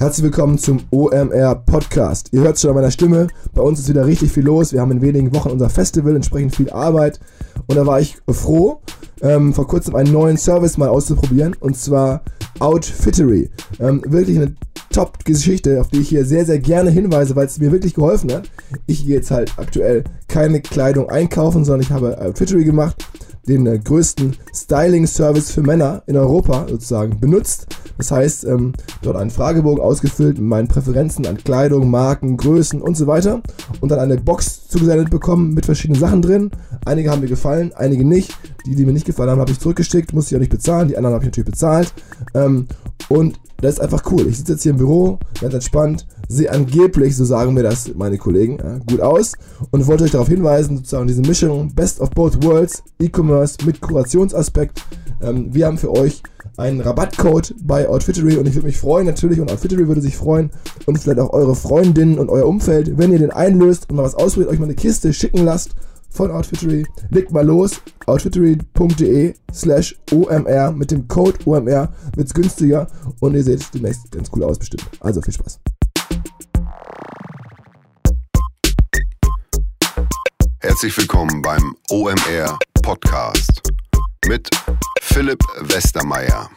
Herzlich willkommen zum OMR Podcast. Ihr hört schon an meiner Stimme, bei uns ist wieder richtig viel los. Wir haben in wenigen Wochen unser Festival, entsprechend viel Arbeit. Und da war ich froh, ähm, vor kurzem einen neuen Service mal auszuprobieren, und zwar Outfittery. Ähm, wirklich eine Top-Geschichte, auf die ich hier sehr, sehr gerne hinweise, weil es mir wirklich geholfen hat. Ich gehe jetzt halt aktuell keine Kleidung einkaufen, sondern ich habe Outfittery gemacht den äh, größten Styling-Service für Männer in Europa sozusagen benutzt. Das heißt, ähm, dort einen Fragebogen ausgefüllt mit meinen Präferenzen an Kleidung, Marken, Größen und so weiter. Und dann eine Box zugesendet bekommen mit verschiedenen Sachen drin. Einige haben mir gefallen, einige nicht. Die, die mir nicht gefallen haben, habe ich zurückgeschickt, musste ich auch nicht bezahlen. Die anderen habe ich natürlich bezahlt. Ähm, und das ist einfach cool. Ich sitze jetzt hier im Büro, ganz entspannt, sehe angeblich, so sagen mir das meine Kollegen, ja, gut aus und wollte euch darauf hinweisen, sozusagen diese Mischung Best of Both Worlds, E-Commerce mit Kurationsaspekt. Ähm, wir haben für euch einen Rabattcode bei Outfittery und ich würde mich freuen natürlich und Outfittery würde sich freuen und vielleicht auch eure Freundinnen und euer Umfeld, wenn ihr den einlöst und mal was ausprobiert, euch mal eine Kiste schicken lasst von Outfittery. Legt mal los, outfittery.de slash OMR mit dem Code OMR wird's günstiger und ihr seht demnächst ganz cool aus bestimmt. Also viel Spaß. Herzlich willkommen beim OMR Podcast mit Philipp Westermeier.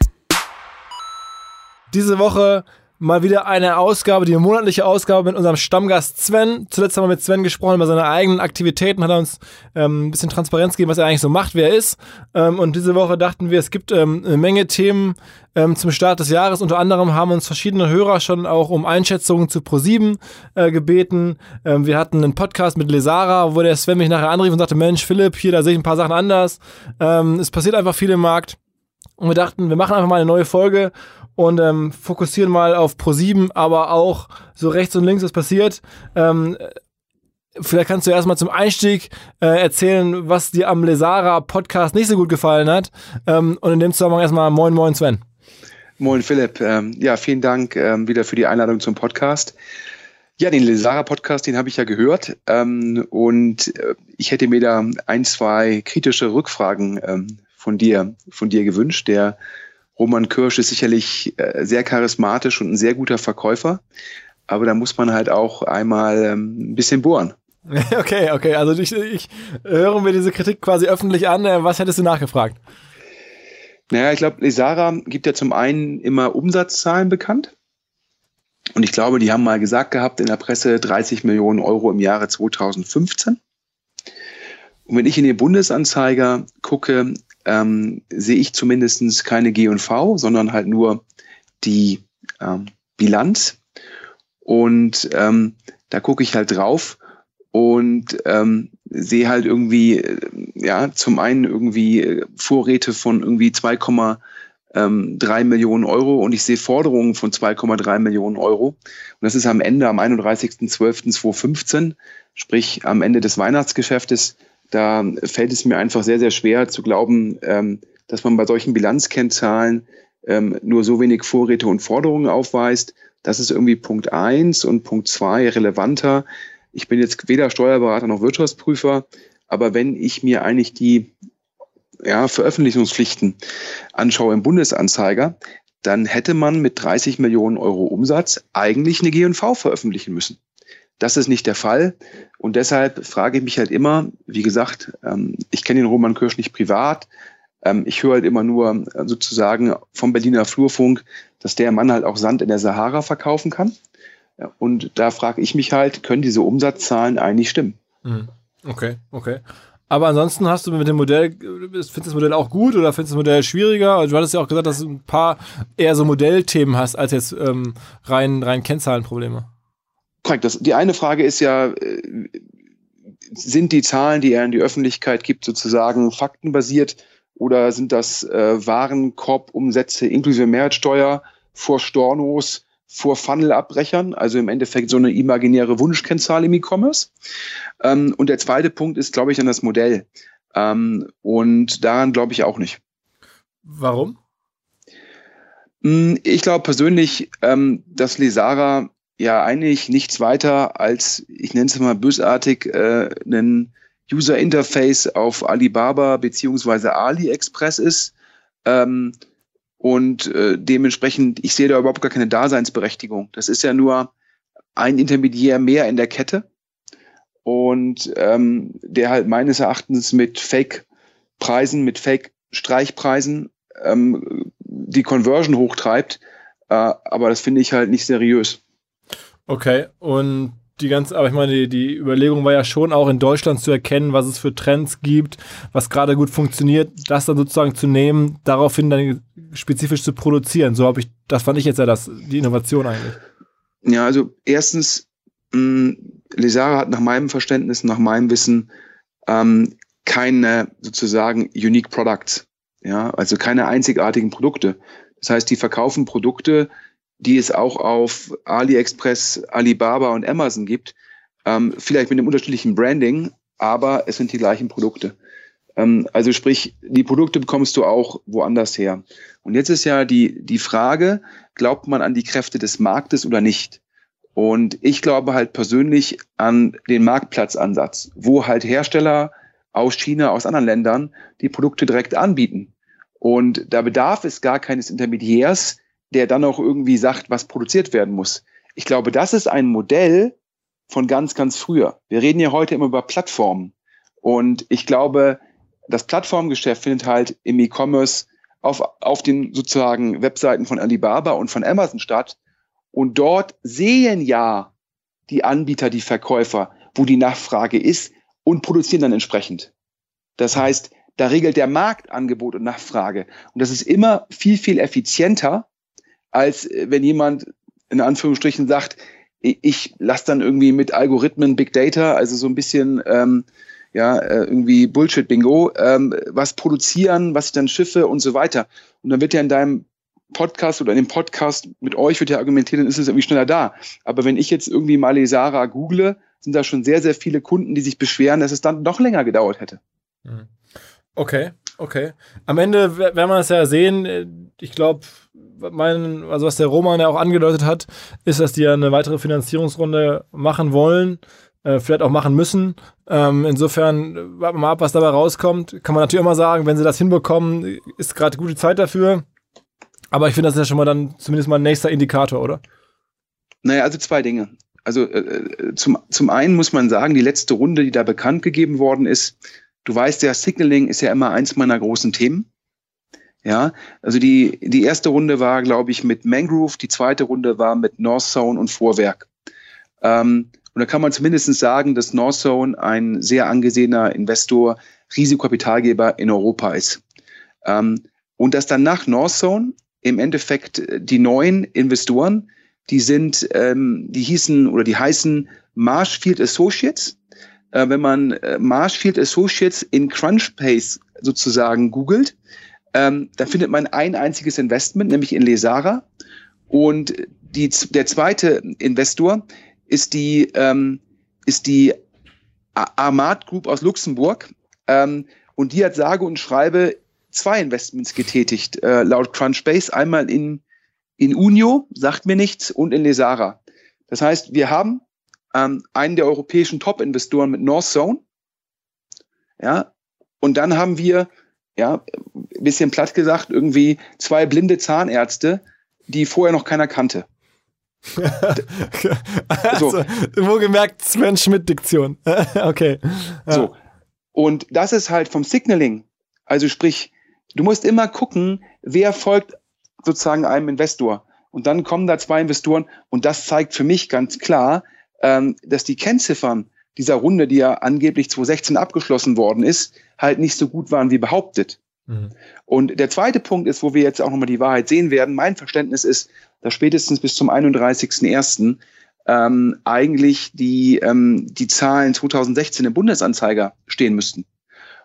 Diese Woche mal wieder eine Ausgabe, die monatliche Ausgabe mit unserem Stammgast Sven. Zuletzt haben wir mit Sven gesprochen über seine eigenen Aktivitäten, hat er uns ähm, ein bisschen Transparenz gegeben, was er eigentlich so macht, wer er ist. Ähm, und diese Woche dachten wir, es gibt ähm, eine Menge Themen ähm, zum Start des Jahres. Unter anderem haben uns verschiedene Hörer schon auch um Einschätzungen zu Pro7 äh, gebeten. Ähm, wir hatten einen Podcast mit Lesara, wo der Sven mich nachher anrief und sagte, Mensch, Philipp, hier, da sehe ich ein paar Sachen anders. Ähm, es passiert einfach viel im Markt. Und wir dachten, wir machen einfach mal eine neue Folge und ähm, fokussieren mal auf Pro7, aber auch so rechts und links, was passiert. Ähm, vielleicht kannst du erstmal zum Einstieg äh, erzählen, was dir am Lesara Podcast nicht so gut gefallen hat. Ähm, und in dem Zusammenhang erstmal Moin Moin Sven. Moin Philipp. Ähm, ja, vielen Dank ähm, wieder für die Einladung zum Podcast. Ja, den Lesara Podcast, den habe ich ja gehört. Ähm, und äh, ich hätte mir da ein, zwei kritische Rückfragen ähm, von dir, von dir gewünscht. Der Roman Kirsch ist sicherlich äh, sehr charismatisch und ein sehr guter Verkäufer. Aber da muss man halt auch einmal ähm, ein bisschen bohren. Okay, okay. Also ich, ich höre mir diese Kritik quasi öffentlich an. Äh, was hättest du nachgefragt? Naja, ich glaube, Lesara gibt ja zum einen immer Umsatzzahlen bekannt. Und ich glaube, die haben mal gesagt gehabt in der Presse 30 Millionen Euro im Jahre 2015. Und wenn ich in den Bundesanzeiger gucke, ähm, sehe ich zumindest keine G&V, sondern halt nur die ähm, Bilanz. Und ähm, da gucke ich halt drauf und ähm, sehe halt irgendwie, äh, ja, zum einen irgendwie äh, Vorräte von irgendwie 2,3 ähm, Millionen Euro und ich sehe Forderungen von 2,3 Millionen Euro. Und das ist am Ende, am 31.12.2015, sprich am Ende des Weihnachtsgeschäftes, da fällt es mir einfach sehr, sehr schwer zu glauben, ähm, dass man bei solchen Bilanzkennzahlen ähm, nur so wenig Vorräte und Forderungen aufweist. Das ist irgendwie Punkt eins und Punkt zwei relevanter. Ich bin jetzt weder Steuerberater noch Wirtschaftsprüfer, aber wenn ich mir eigentlich die ja, Veröffentlichungspflichten anschaue im Bundesanzeiger, dann hätte man mit 30 Millionen Euro Umsatz eigentlich eine G&V veröffentlichen müssen. Das ist nicht der Fall. Und deshalb frage ich mich halt immer, wie gesagt, ähm, ich kenne den Roman Kirsch nicht privat. Ähm, ich höre halt immer nur äh, sozusagen vom Berliner Flurfunk, dass der Mann halt auch Sand in der Sahara verkaufen kann. Und da frage ich mich halt, können diese Umsatzzahlen eigentlich stimmen? Mhm. Okay, okay. Aber ansonsten hast du mit dem Modell, findest du das Modell auch gut oder findest du das Modell schwieriger? Also du hattest ja auch gesagt, dass du ein paar eher so Modellthemen hast, als jetzt ähm, rein, rein Kennzahlenprobleme. Korrekt. Das, die eine Frage ist ja, äh, sind die Zahlen, die er in die Öffentlichkeit gibt, sozusagen faktenbasiert oder sind das äh, Warenkorbumsätze inklusive Mehrwertsteuer vor Stornos, vor Funnelabbrechern, also im Endeffekt so eine imaginäre Wunschkennzahl im E-Commerce. Ähm, und der zweite Punkt ist, glaube ich, dann das Modell. Ähm, und daran glaube ich auch nicht. Warum? Hm, ich glaube persönlich, ähm, dass Lesara ja eigentlich nichts weiter als, ich nenne es mal bösartig, äh, einen User Interface auf Alibaba beziehungsweise AliExpress ist. Ähm, Und äh, dementsprechend, ich sehe da überhaupt gar keine Daseinsberechtigung. Das ist ja nur ein Intermediär mehr in der Kette und ähm, der halt meines Erachtens mit Fake-Preisen, mit Fake-Streichpreisen ähm, die Conversion hochtreibt. Äh, aber das finde ich halt nicht seriös. Okay, und die ganze, aber ich meine, die, die Überlegung war ja schon auch in Deutschland zu erkennen, was es für Trends gibt, was gerade gut funktioniert, das dann sozusagen zu nehmen, daraufhin dann spezifisch zu produzieren. So habe ich, das fand ich jetzt ja das, die Innovation eigentlich. Ja, also erstens, mh, Lesara hat nach meinem Verständnis, nach meinem Wissen ähm, keine sozusagen unique Products, ja, also keine einzigartigen Produkte. Das heißt, die verkaufen Produkte, die es auch auf AliExpress, Alibaba und Amazon gibt, ähm, vielleicht mit einem unterschiedlichen Branding, aber es sind die gleichen Produkte. Ähm, also sprich, die Produkte bekommst du auch woanders her. Und jetzt ist ja die, die Frage, glaubt man an die Kräfte des Marktes oder nicht? Und ich glaube halt persönlich an den Marktplatzansatz, wo halt Hersteller aus China, aus anderen Ländern die Produkte direkt anbieten. Und da bedarf es gar keines Intermediärs, der dann auch irgendwie sagt, was produziert werden muss. Ich glaube, das ist ein Modell von ganz, ganz früher. Wir reden ja heute immer über Plattformen. Und ich glaube, das Plattformgeschäft findet halt im E-Commerce auf, auf den sozusagen Webseiten von Alibaba und von Amazon statt. Und dort sehen ja die Anbieter, die Verkäufer, wo die Nachfrage ist und produzieren dann entsprechend. Das heißt, da regelt der Markt Angebot und Nachfrage. Und das ist immer viel, viel effizienter, als äh, wenn jemand in Anführungsstrichen sagt, ich lasse dann irgendwie mit Algorithmen Big Data, also so ein bisschen ähm, ja äh, irgendwie Bullshit-Bingo, ähm, was produzieren, was ich dann schiffe und so weiter. Und dann wird ja in deinem Podcast oder in dem Podcast mit euch wird ja argumentiert, dann ist es irgendwie schneller da. Aber wenn ich jetzt irgendwie mal Sarah google, sind da schon sehr, sehr viele Kunden, die sich beschweren, dass es dann noch länger gedauert hätte. Mhm. Okay, okay. Am Ende werden wir das ja sehen. Ich glaube, mein, also was der Roman ja auch angedeutet hat, ist, dass die ja eine weitere Finanzierungsrunde machen wollen, äh, vielleicht auch machen müssen. Ähm, insofern warten wir mal ab, was dabei rauskommt. Kann man natürlich immer sagen, wenn sie das hinbekommen, ist gerade gute Zeit dafür. Aber ich finde, das ist ja schon mal dann zumindest mal ein nächster Indikator, oder? Naja, also zwei Dinge. Also äh, äh, zum, zum einen muss man sagen, die letzte Runde, die da bekannt gegeben worden ist, du weißt ja, Signaling ist ja immer eins meiner großen Themen. Ja, also die, die erste Runde war, glaube ich, mit Mangrove, die zweite Runde war mit Northzone und Vorwerk. Ähm, und da kann man zumindest sagen, dass Northzone ein sehr angesehener Investor, Risikokapitalgeber in Europa ist. Ähm, und dass dann nach Northzone im Endeffekt äh, die neuen Investoren, die sind, ähm, die hießen oder die heißen Marshfield Associates. Äh, wenn man äh, Marshfield Associates in Crunchbase sozusagen googelt, ähm, dann findet man ein einziges Investment, nämlich in Lesara. Und die, der zweite Investor ist die, ähm, ist die Armad Group aus Luxemburg. Ähm, und die hat sage und schreibe zwei Investments getätigt, äh, laut Crunchbase. Einmal in, in Unio, sagt mir nichts, und in Lesara. Das heißt, wir haben ähm, einen der europäischen Top-Investoren mit Northzone. Ja, und dann haben wir, ja, ein bisschen platt gesagt, irgendwie zwei blinde Zahnärzte, die vorher noch keiner kannte. also, so. Wo gemerkt, Sven Schmidt-Diktion. okay. Ja. So. Und das ist halt vom Signaling, also sprich, Du musst immer gucken, wer folgt sozusagen einem Investor. Und dann kommen da zwei Investoren und das zeigt für mich ganz klar, ähm, dass die Kennziffern dieser Runde, die ja angeblich 2016 abgeschlossen worden ist, halt nicht so gut waren wie behauptet. Mhm. Und der zweite Punkt ist, wo wir jetzt auch nochmal die Wahrheit sehen werden. Mein Verständnis ist, dass spätestens bis zum 31.01. Ähm, eigentlich die, ähm, die Zahlen 2016 im Bundesanzeiger stehen müssten.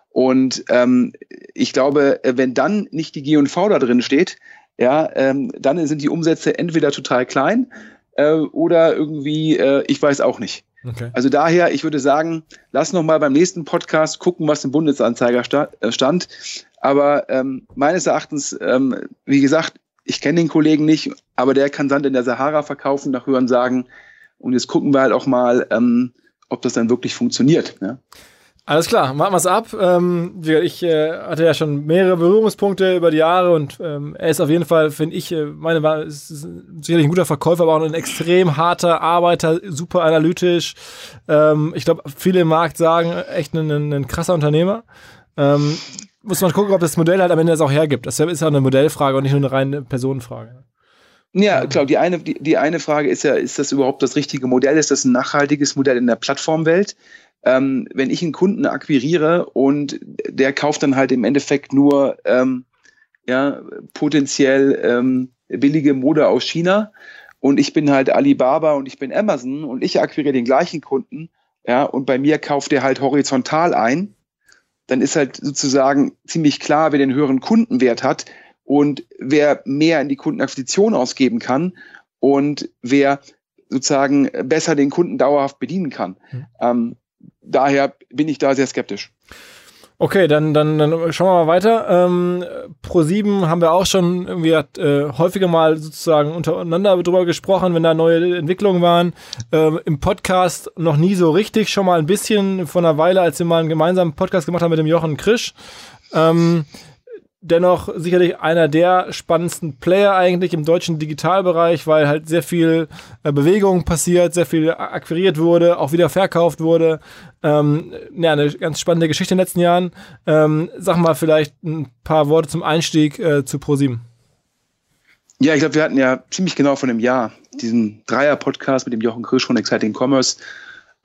Und ähm, ich glaube, wenn dann nicht die G&V da drin steht, ja, ähm, dann sind die Umsätze entweder total klein äh, oder irgendwie, äh, ich weiß auch nicht. Okay. Also daher, ich würde sagen, lass noch mal beim nächsten Podcast gucken, was im Bundesanzeiger äh, stand. Aber ähm, meines Erachtens, ähm, wie gesagt, ich kenne den Kollegen nicht, aber der kann Sand in der Sahara verkaufen, nach Hören sagen. Und jetzt gucken wir halt auch mal, ähm, ob das dann wirklich funktioniert. Ja? Alles klar, machen wir es ab. Ähm, ich äh, hatte ja schon mehrere Berührungspunkte über die Jahre und ähm, er ist auf jeden Fall, finde ich, äh, meine war ist sicherlich ein guter Verkäufer, aber auch ein extrem harter Arbeiter, super analytisch. Ähm, ich glaube, viele im Markt sagen, echt ein, ein, ein krasser Unternehmer. Ähm, muss man gucken, ob das Modell halt am Ende das auch hergibt. Das ist ja eine Modellfrage und nicht nur eine reine Personenfrage. Ja, klar, die eine, die, die eine Frage ist ja, ist das überhaupt das richtige Modell? Ist das ein nachhaltiges Modell in der Plattformwelt? Ähm, wenn ich einen Kunden akquiriere und der kauft dann halt im Endeffekt nur ähm, ja, potenziell ähm, billige Mode aus China und ich bin halt Alibaba und ich bin Amazon und ich akquiriere den gleichen Kunden, ja, und bei mir kauft der halt horizontal ein, dann ist halt sozusagen ziemlich klar, wer den höheren Kundenwert hat und wer mehr in die Kundenakquisition ausgeben kann und wer sozusagen besser den Kunden dauerhaft bedienen kann. Mhm. Ähm, daher bin ich da sehr skeptisch. Okay, dann, dann, dann schauen wir mal weiter. Ähm, Pro7 haben wir auch schon irgendwie äh, häufiger mal sozusagen untereinander drüber gesprochen, wenn da neue Entwicklungen waren. Ähm, Im Podcast noch nie so richtig, schon mal ein bisschen von einer Weile, als wir mal einen gemeinsamen Podcast gemacht haben mit dem Jochen Krisch. Ähm, dennoch sicherlich einer der spannendsten Player eigentlich im deutschen Digitalbereich, weil halt sehr viel äh, Bewegung passiert, sehr viel akquiriert wurde, auch wieder verkauft wurde. Ähm, ja, eine ganz spannende Geschichte in den letzten Jahren. Ähm, sag mal vielleicht ein paar Worte zum Einstieg äh, zu Pro7. Ja, ich glaube, wir hatten ja ziemlich genau von einem Jahr diesen Dreier-Podcast mit dem Jochen Krisch von Exciting Commerce,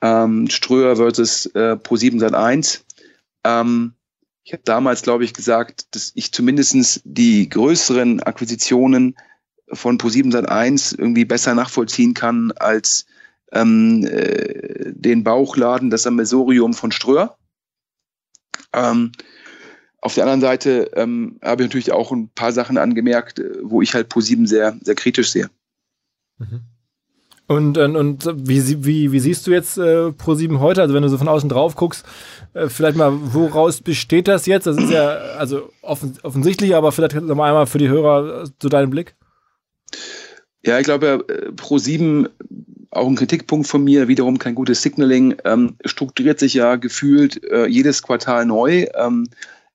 ähm, Ströer versus äh, Pro7 Sat 1. Ähm, ich habe damals, glaube ich, gesagt, dass ich zumindest die größeren Akquisitionen von Pro7 Sat1 irgendwie besser nachvollziehen kann als ähm, äh, den Bauchladen, das Amesorium von Ströer. Ähm, auf der anderen Seite ähm, habe ich natürlich auch ein paar Sachen angemerkt, äh, wo ich halt Pro7 sehr, sehr kritisch sehe. Mhm. Und, und, und wie, wie, wie siehst du jetzt äh, Pro7 heute? Also wenn du so von außen drauf guckst, äh, vielleicht mal, woraus besteht das jetzt? Das ist ja also offen, offensichtlich, aber vielleicht noch einmal für die Hörer zu deinem Blick. Ja, ich glaube, äh, Pro7, auch ein Kritikpunkt von mir, wiederum kein gutes Signaling, ähm, strukturiert sich ja gefühlt äh, jedes Quartal neu, ähm,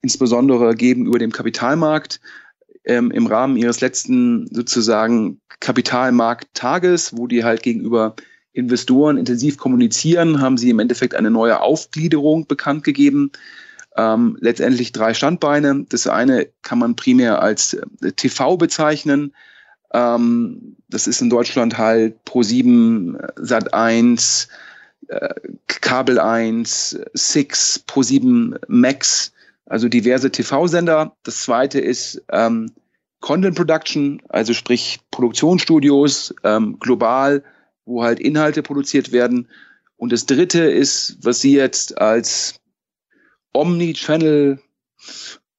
insbesondere geben über dem Kapitalmarkt ähm, im Rahmen ihres letzten sozusagen Kapitalmarkttages, wo die halt gegenüber Investoren intensiv kommunizieren, haben sie im Endeffekt eine neue Aufgliederung bekannt gegeben. Ähm, letztendlich drei Standbeine. Das eine kann man primär als äh, TV bezeichnen. Ähm, das ist in Deutschland halt Pro7, Sat 1, äh, Kabel 1, Six, Pro7 Max, also diverse TV-Sender. Das zweite ist ähm, Content Production, also sprich Produktionsstudios ähm, global, wo halt Inhalte produziert werden. Und das dritte ist, was Sie jetzt als Omni-Channel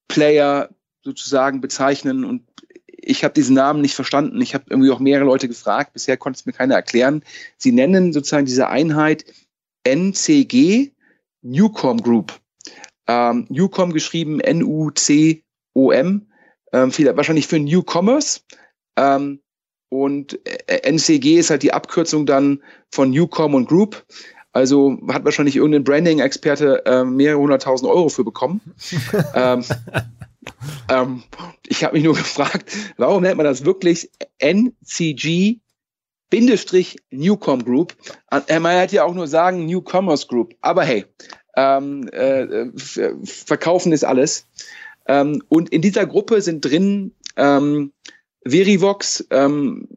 Player sozusagen bezeichnen. Und ich habe diesen Namen nicht verstanden. Ich habe irgendwie auch mehrere Leute gefragt. Bisher konnte es mir keiner erklären. Sie nennen sozusagen diese Einheit NCG Newcom Group. Ähm, Newcom geschrieben N-U-C-O-M, ähm, viel, wahrscheinlich für Newcomers. Ähm, und äh, NCG ist halt die Abkürzung dann von Newcom und Group. Also hat wahrscheinlich irgendein Branding-Experte äh, mehrere hunderttausend Euro für bekommen. ähm, ähm, ich habe mich nur gefragt, warum nennt man das wirklich NCG Bindestrich Newcom Group? Äh, man hätte ja auch nur sagen Newcomers Group. Aber hey, ähm, äh, verkaufen ist alles. Ähm, und in dieser Gruppe sind drin ähm, Verivox, ähm,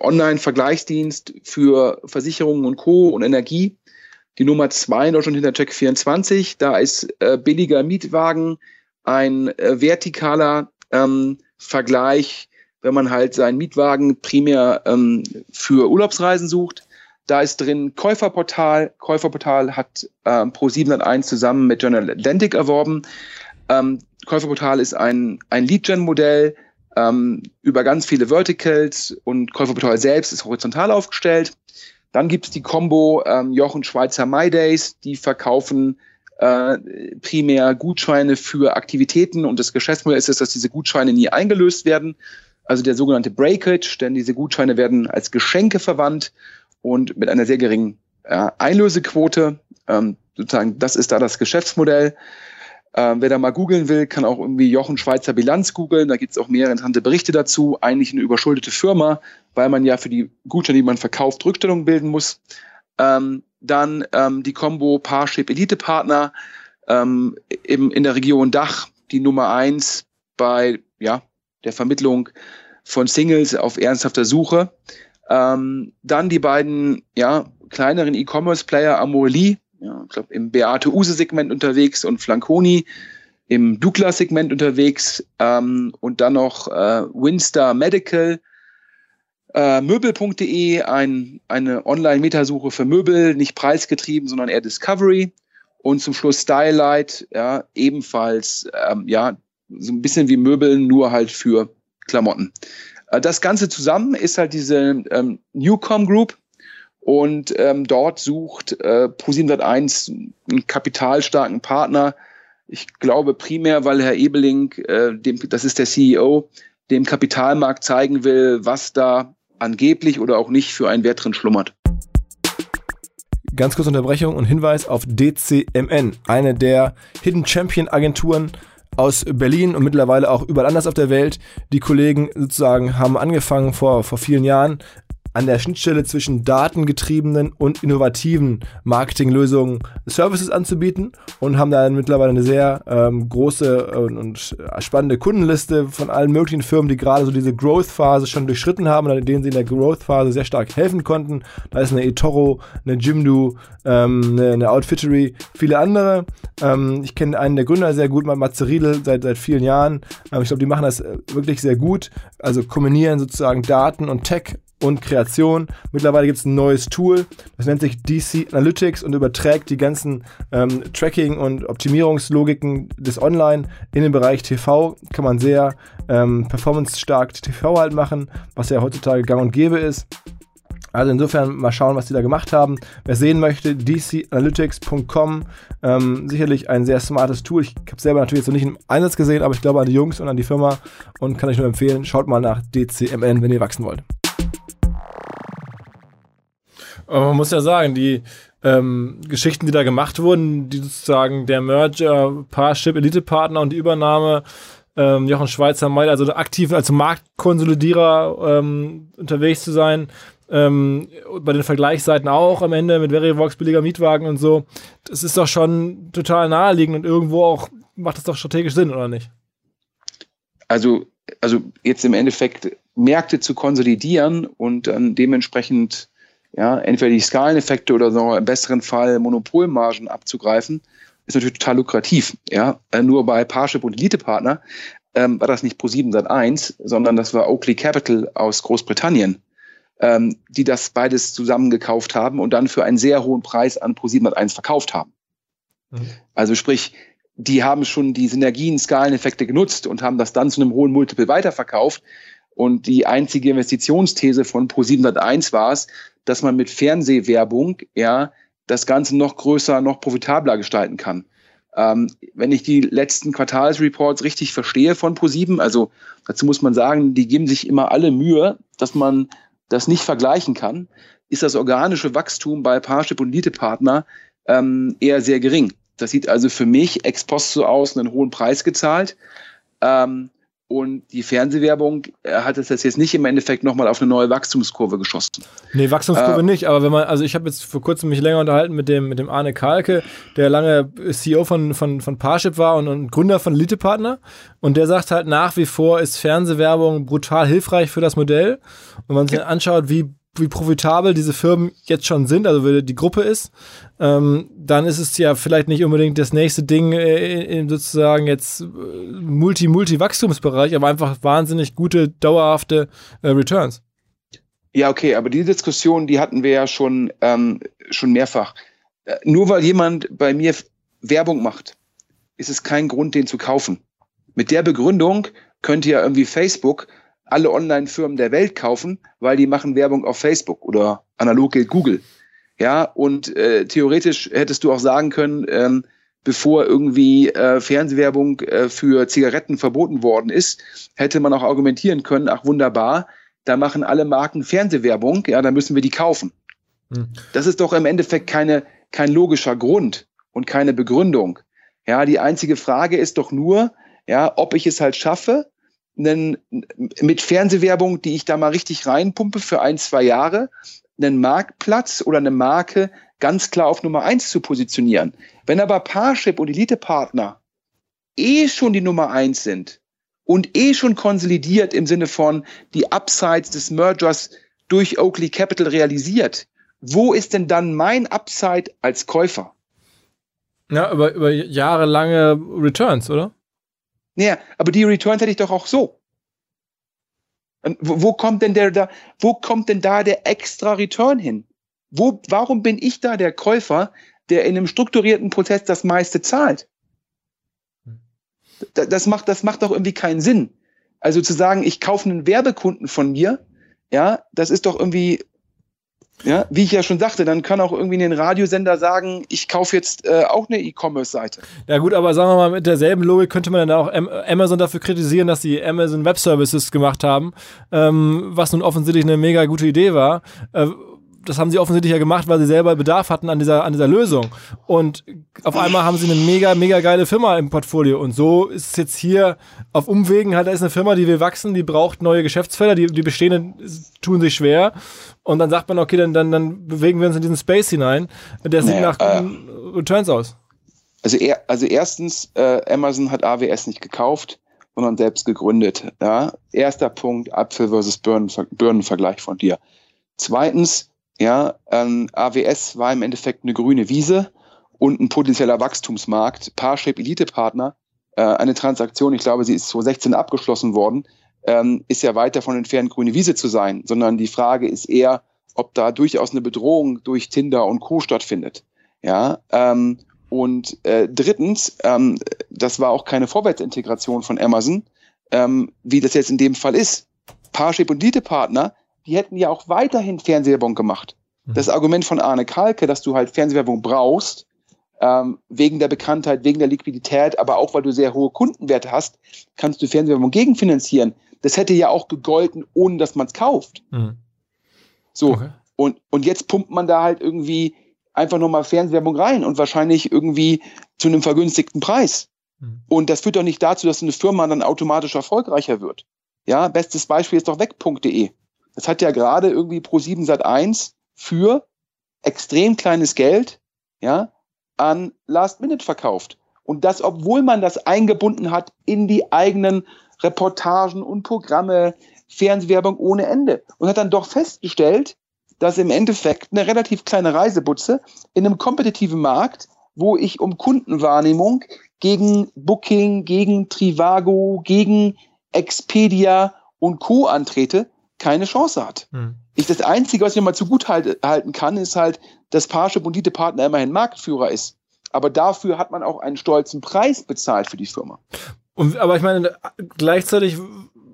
Online-Vergleichsdienst für Versicherungen und Co. und Energie. Die Nummer zwei in Deutschland hinter Check24. Da ist äh, billiger Mietwagen ein äh, vertikaler ähm, Vergleich, wenn man halt seinen Mietwagen primär ähm, für Urlaubsreisen sucht. Da ist drin Käuferportal. Käuferportal hat ähm, Pro 701 zusammen mit Journal Atlantic erworben. Ähm, Käuferportal ist ein, ein Lead-Gen-Modell ähm, über ganz viele Verticals und Käuferportal selbst ist horizontal aufgestellt. Dann gibt's die Combo ähm, Jochen Schweizer MyDays, die verkaufen äh, primär Gutscheine für Aktivitäten und das Geschäftsmodell ist es, dass diese Gutscheine nie eingelöst werden. Also der sogenannte Breakage, denn diese Gutscheine werden als Geschenke verwandt und mit einer sehr geringen Ja, Einlösequote, ähm, sozusagen, das ist da das Geschäftsmodell. Ähm, wer da mal googeln will, kann auch irgendwie Jochen Schweizer Bilanz googeln. Da gibt es auch mehrere interessante Berichte dazu. Eigentlich eine überschuldete Firma, weil man ja für die Gutscheine, die man verkauft, Rückstellungen bilden muss. Ähm, dann ähm, die Combo Parship Elite Partner ähm, im, in der Region Dach, die Nummer eins bei ja, der Vermittlung von Singles auf ernsthafter Suche. Ähm, dann die beiden ja, kleineren E-Commerce-Player Amorelie, ja, ich glaube im Beate Use-Segment unterwegs und Flanconi im Douglas-Segment unterwegs ähm, und dann noch äh, Winstar Medical, äh, Möbel.de, ein, eine Online-Metasuche für Möbel, nicht preisgetrieben, sondern eher Discovery. Und zum Schluss Stylight, ja, ebenfalls, ähm, ja, so ein bisschen wie Möbeln, nur halt für Klamotten. Äh, das Ganze zusammen ist halt diese ähm, Newcom Group, und ähm, dort sucht äh, Pro701 einen kapitalstarken Partner. Ich glaube primär, weil Herr Ebeling, äh, dem, das ist der CEO, dem Kapitalmarkt zeigen will, was da angeblich oder auch nicht für einen Wert drin schlummert. Ganz kurze Unterbrechung und Hinweis auf DCMN, eine der Hidden Champion Agenturen aus Berlin und mittlerweile auch überall anders auf der Welt. Die Kollegen sozusagen haben angefangen vor, vor vielen Jahren an der Schnittstelle zwischen datengetriebenen und innovativen Marketinglösungen Services anzubieten und haben da mittlerweile eine sehr ähm, große und, und, spannende Kundenliste von allen möglichen Firmen, die gerade so diese Growth-Phase schon durchschritten haben und denen sie in der Growth-Phase sehr stark helfen konnten. Da ist eine eToro, eine Jimdo, ähm, eine, eine Outfittery, viele andere. Ähm, ich kenne einen der Gründer sehr gut, Matze Riedel, seit, seit vielen Jahren. Ähm, ich glaube, die machen das äh, wirklich sehr gut. Also kombinieren sozusagen Daten und Tech und Kreation. Mittlerweile gibt es ein neues Tool, das nennt sich DC Analytics und überträgt die ganzen ähm, Tracking- und Optimierungslogiken des Online in den Bereich TV. Kann man sehr ähm, performance-stark TV halt machen, was ja heutzutage gang und gäbe ist. Also insofern mal schauen, was die da gemacht haben. Wer sehen möchte, dcanalytics.com, ähm, sicherlich ein sehr smartes Tool. Ich habe selber natürlich jetzt noch nicht im Einsatz gesehen, aber ich glaube an die Jungs und an die Firma und kann euch nur empfehlen, schaut mal nach DCMN, wenn ihr wachsen wollt. Aber man muss ja sagen, die ähm, Geschichten, die da gemacht wurden, die sozusagen der Merger, Parship, Elite-Partner und die Übernahme, ähm, Jochen Schweizer Meil, also aktiv als Marktkonsolidierer ähm, unterwegs zu sein, ähm, bei den Vergleichsseiten auch am Ende mit Verivox, billiger Mietwagen und so, das ist doch schon total naheliegend und irgendwo auch macht das doch strategisch Sinn, oder nicht? Also, also jetzt im Endeffekt Märkte zu konsolidieren und dann dementsprechend ja, entweder die Skaleneffekte oder so im besseren Fall Monopolmargen abzugreifen, ist natürlich total lukrativ. Ja, äh, nur bei Parship und Elite-Partner ähm, war das nicht Pro7 Sat 1, sondern das war Oakley Capital aus Großbritannien, ähm, die das beides zusammengekauft haben und dann für einen sehr hohen Preis an Pro7 Sat 1 verkauft haben. Mhm. Also sprich, die haben schon die Synergien, Skaleneffekte genutzt und haben das dann zu einem hohen Multiple weiterverkauft. Und die einzige Investitionsthese von Pro7 Sat 1 war es, dass man mit Fernsehwerbung ja das Ganze noch größer, noch profitabler gestalten kann. Ähm, wenn ich die letzten Quartalsreports richtig verstehe von ProSieben, also dazu muss man sagen, die geben sich immer alle Mühe, dass man das nicht vergleichen kann, ist das organische Wachstum bei Parship und Elite-Partner ähm, eher sehr gering. Das sieht also für mich ex post so aus, einen hohen Preis gezahlt. Ähm, und die Fernsehwerbung äh, hat es jetzt nicht im Endeffekt nochmal auf eine neue Wachstumskurve geschossen. Nee, Wachstumskurve äh, nicht, aber wenn man, also ich habe jetzt vor kurzem mich länger unterhalten mit dem, mit dem Arne Kalke, der lange CEO von, von, von Parship war und, und Gründer von Elite-Partner. Und der sagt halt nach wie vor ist Fernsehwerbung brutal hilfreich für das Modell. Und wenn man sich anschaut, wie wie profitabel diese Firmen jetzt schon sind, also die Gruppe ist, ähm, dann ist es ja vielleicht nicht unbedingt das nächste Ding äh, in sozusagen jetzt äh, Multi-Multi-Wachstumsbereich, aber einfach wahnsinnig gute, dauerhafte äh, Returns. Ja, okay, aber die Diskussion, die hatten wir ja schon, ähm, schon mehrfach. Äh, nur weil jemand bei mir Werbung macht, ist es kein Grund, den zu kaufen. Mit der Begründung könnte ja irgendwie Facebook alle Online-Firmen der Welt kaufen, weil die machen Werbung auf Facebook oder analog gilt Google. Ja, und äh, theoretisch hättest du auch sagen können, ähm, bevor irgendwie äh, Fernsehwerbung äh, für Zigaretten verboten worden ist, hätte man auch argumentieren können, ach wunderbar, da machen alle Marken Fernsehwerbung, ja, da müssen wir die kaufen. Hm. Das ist doch im Endeffekt keine, kein logischer Grund und keine Begründung. Ja, die einzige Frage ist doch nur, ja, ob ich es halt schaffe, einen, mit Fernsehwerbung, die ich da mal richtig reinpumpe für ein, zwei Jahre, einen Marktplatz oder eine Marke ganz klar auf Nummer eins zu positionieren. Wenn aber Parship und Elite-Partner eh schon die Nummer eins sind und eh schon konsolidiert im Sinne von die Upsides des Mergers durch Oakley Capital realisiert, wo ist denn dann mein Upside als Käufer? Ja, über, über jahrelange Returns, oder? Ja, aber die Returns hätte ich doch auch so. Wo, wo, kommt denn der da, wo kommt denn da der extra Return hin? Wo, warum bin ich da der Käufer, der in einem strukturierten Prozess das meiste zahlt? Das macht, das macht doch irgendwie keinen Sinn. Also zu sagen, ich kaufe einen Werbekunden von mir, ja, das ist doch irgendwie ja, wie ich ja schon sagte, dann kann auch irgendwie ein Radiosender sagen, ich kaufe jetzt äh, auch eine E-Commerce-Seite. Ja gut, aber sagen wir mal, mit derselben Logik könnte man dann auch Amazon dafür kritisieren, dass sie Amazon Web Services gemacht haben, ähm, was nun offensichtlich eine mega gute Idee war. Äh, das haben sie offensichtlich ja gemacht, weil sie selber Bedarf hatten an dieser, an dieser Lösung. Und auf einmal haben sie eine mega, mega geile Firma im Portfolio. Und so ist es jetzt hier auf Umwegen halt, da ist eine Firma, die will wachsen, die braucht neue Geschäftsfelder, die, die bestehenden tun sich schwer. Und dann sagt man, okay, dann, dann, dann bewegen wir uns in diesen Space hinein. Der sieht naja, nach äh, Returns aus. Also, er, also erstens, äh, Amazon hat AWS nicht gekauft, sondern selbst gegründet. Ja? Erster Punkt, Apfel versus Birnenvergleich von dir. Zweitens, ja, ähm, AWS war im Endeffekt eine grüne Wiese und ein potenzieller Wachstumsmarkt. Parship Elite Partner, äh, eine Transaktion, ich glaube, sie ist 2016 abgeschlossen worden, ähm, ist ja weit davon entfernt, grüne Wiese zu sein, sondern die Frage ist eher, ob da durchaus eine Bedrohung durch Tinder und Co. stattfindet. Ja, ähm, und äh, drittens, ähm, das war auch keine Vorwärtsintegration von Amazon, ähm, wie das jetzt in dem Fall ist. Parship und Elite Partner die hätten ja auch weiterhin Fernsehwerbung gemacht. Mhm. Das Argument von Arne Kalke, dass du halt Fernsehwerbung brauchst, ähm, wegen der Bekanntheit, wegen der Liquidität, aber auch weil du sehr hohe Kundenwerte hast, kannst du Fernsehwerbung gegenfinanzieren. Das hätte ja auch gegolten, ohne dass man es kauft. Mhm. So, okay. und, und jetzt pumpt man da halt irgendwie einfach nochmal Fernsehwerbung rein und wahrscheinlich irgendwie zu einem vergünstigten Preis. Mhm. Und das führt doch nicht dazu, dass eine Firma dann automatisch erfolgreicher wird. Ja, bestes Beispiel ist doch weg.de. Das hat ja gerade irgendwie Pro7 Sat 1 für extrem kleines Geld, ja, an Last Minute verkauft. Und das, obwohl man das eingebunden hat in die eigenen Reportagen und Programme, Fernsehwerbung ohne Ende. Und hat dann doch festgestellt, dass im Endeffekt eine relativ kleine Reisebutze in einem kompetitiven Markt, wo ich um Kundenwahrnehmung gegen Booking, gegen Trivago, gegen Expedia und Co. antrete, keine Chance hat. Hm. Ich, das Einzige, was ich mal zu gut halt, halten kann, ist halt, dass Parship und Dite Partner immerhin Marktführer ist. Aber dafür hat man auch einen stolzen Preis bezahlt für die Firma. Und, aber ich meine, gleichzeitig,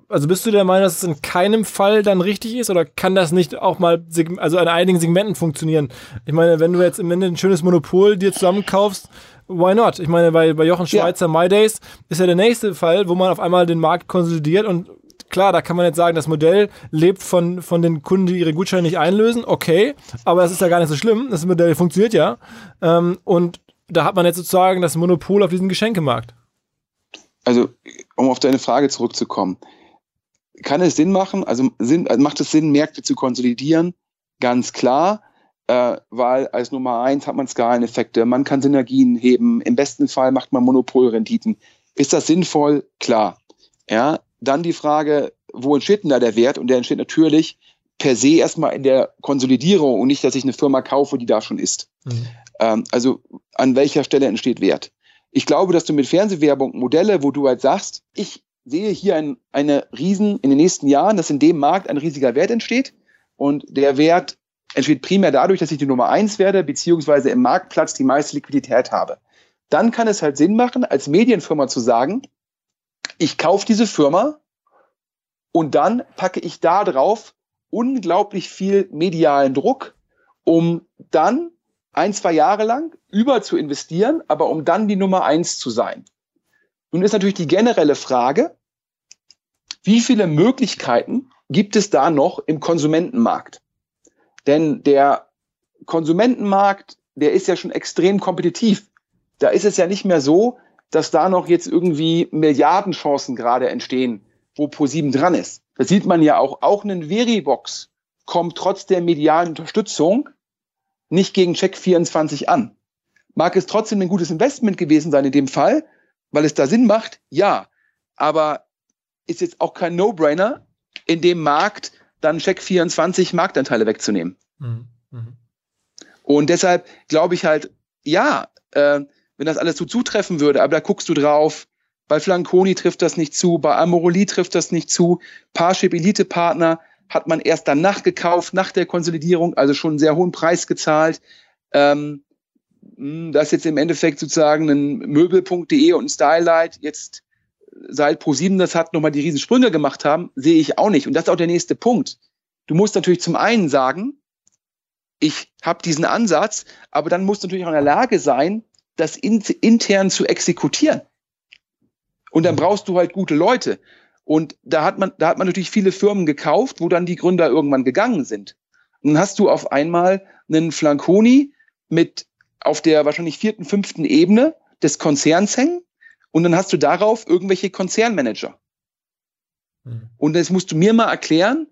also bist du der Meinung, dass es in keinem Fall dann richtig ist oder kann das nicht auch mal, also an einigen Segmenten funktionieren? Ich meine, wenn du jetzt im Ende ein schönes Monopol dir zusammenkaufst, why not? Ich meine, bei, bei Jochen Schweizer ja. My Days ist ja der nächste Fall, wo man auf einmal den Markt konsolidiert und klar, da kann man jetzt sagen, das Modell lebt von, von den Kunden, die ihre Gutscheine nicht einlösen. Okay, aber das ist ja gar nicht so schlimm. Das Modell funktioniert ja. Ähm, und da hat man jetzt sozusagen das Monopol auf diesen Geschenkemarkt. Also, um auf deine Frage zurückzukommen. Kann es Sinn machen, also Sinn, also macht es Sinn, Märkte zu konsolidieren? Ganz klar, äh, weil als Nummer eins hat man Skaleneffekte, man kann Synergien heben, im besten Fall macht man Monopolrenditen. Ist das sinnvoll? Klar. Ja, dann die Frage, wo entsteht denn da der Wert? Und der entsteht natürlich per se erstmal in der Konsolidierung und nicht, dass ich eine Firma kaufe, die da schon ist. Mhm. Ähm, also an welcher Stelle entsteht Wert? Ich glaube, dass du mit Fernsehwerbung Modelle, wo du halt sagst, ich sehe hier ein, eine Riesen in den nächsten Jahren, dass in dem Markt ein riesiger Wert entsteht. Und der Wert entsteht primär dadurch, dass ich die Nummer eins werde, beziehungsweise im Marktplatz die meiste Liquidität habe. Dann kann es halt Sinn machen, als Medienfirma zu sagen, ich kaufe diese Firma und dann packe ich da drauf unglaublich viel medialen Druck, um dann ein, zwei Jahre lang über zu investieren, aber um dann die Nummer eins zu sein. Nun ist natürlich die generelle Frage, wie viele Möglichkeiten gibt es da noch im Konsumentenmarkt? Denn der Konsumentenmarkt, der ist ja schon extrem kompetitiv. Da ist es ja nicht mehr so, dass da noch jetzt irgendwie Milliardenchancen gerade entstehen, wo Pro7 dran ist. Das sieht man ja auch. Auch einen Veribox kommt trotz der medialen Unterstützung nicht gegen Check24 an. Mag es trotzdem ein gutes Investment gewesen sein in dem Fall, weil es da Sinn macht? Ja. Aber ist jetzt auch kein No-Brainer, in dem Markt dann Check24 Marktanteile wegzunehmen. Mhm. Mhm. Und deshalb glaube ich halt, ja, äh, wenn das alles so zutreffen würde, aber da guckst du drauf, bei Flanconi trifft das nicht zu, bei Amoroli trifft das nicht zu, Parship Elite Partner hat man erst danach gekauft, nach der Konsolidierung, also schon einen sehr hohen Preis gezahlt. Ähm, hm, dass jetzt im Endeffekt sozusagen ein Möbel.de und ein Stylight jetzt seit Pro7 das hat, nochmal die Riesensprünge gemacht haben, sehe ich auch nicht. Und das ist auch der nächste Punkt. Du musst natürlich zum einen sagen, ich habe diesen Ansatz, aber dann musst du natürlich auch in der Lage sein, das in, intern zu exekutieren. Und dann brauchst du halt gute Leute. Und da hat man, da hat man natürlich viele Firmen gekauft, wo dann die Gründer irgendwann gegangen sind. Und dann hast du auf einmal einen Flanconi mit auf der wahrscheinlich vierten, fünften Ebene des Konzerns hängen. Und dann hast du darauf irgendwelche Konzernmanager. Mhm. Und jetzt musst du mir mal erklären,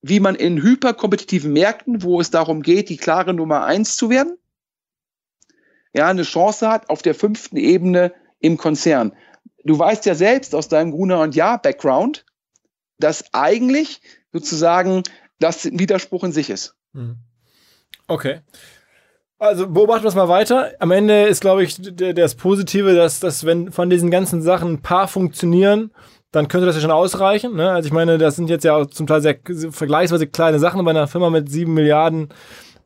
wie man in hyperkompetitiven Märkten, wo es darum geht, die klare Nummer eins zu werden, ja, eine Chance hat auf der fünften Ebene im Konzern. Du weißt ja selbst aus deinem Gruner und Jahr Background, dass eigentlich sozusagen das ein Widerspruch in sich ist. Hm. Okay. Also beobachten wir es mal weiter. Am Ende ist, glaube ich, das Positive, dass, dass wenn von diesen ganzen Sachen ein paar funktionieren, dann könnte das ja schon ausreichen. Ne? Also ich meine, das sind jetzt ja auch zum Teil sehr vergleichsweise kleine Sachen bei einer Firma mit sieben Milliarden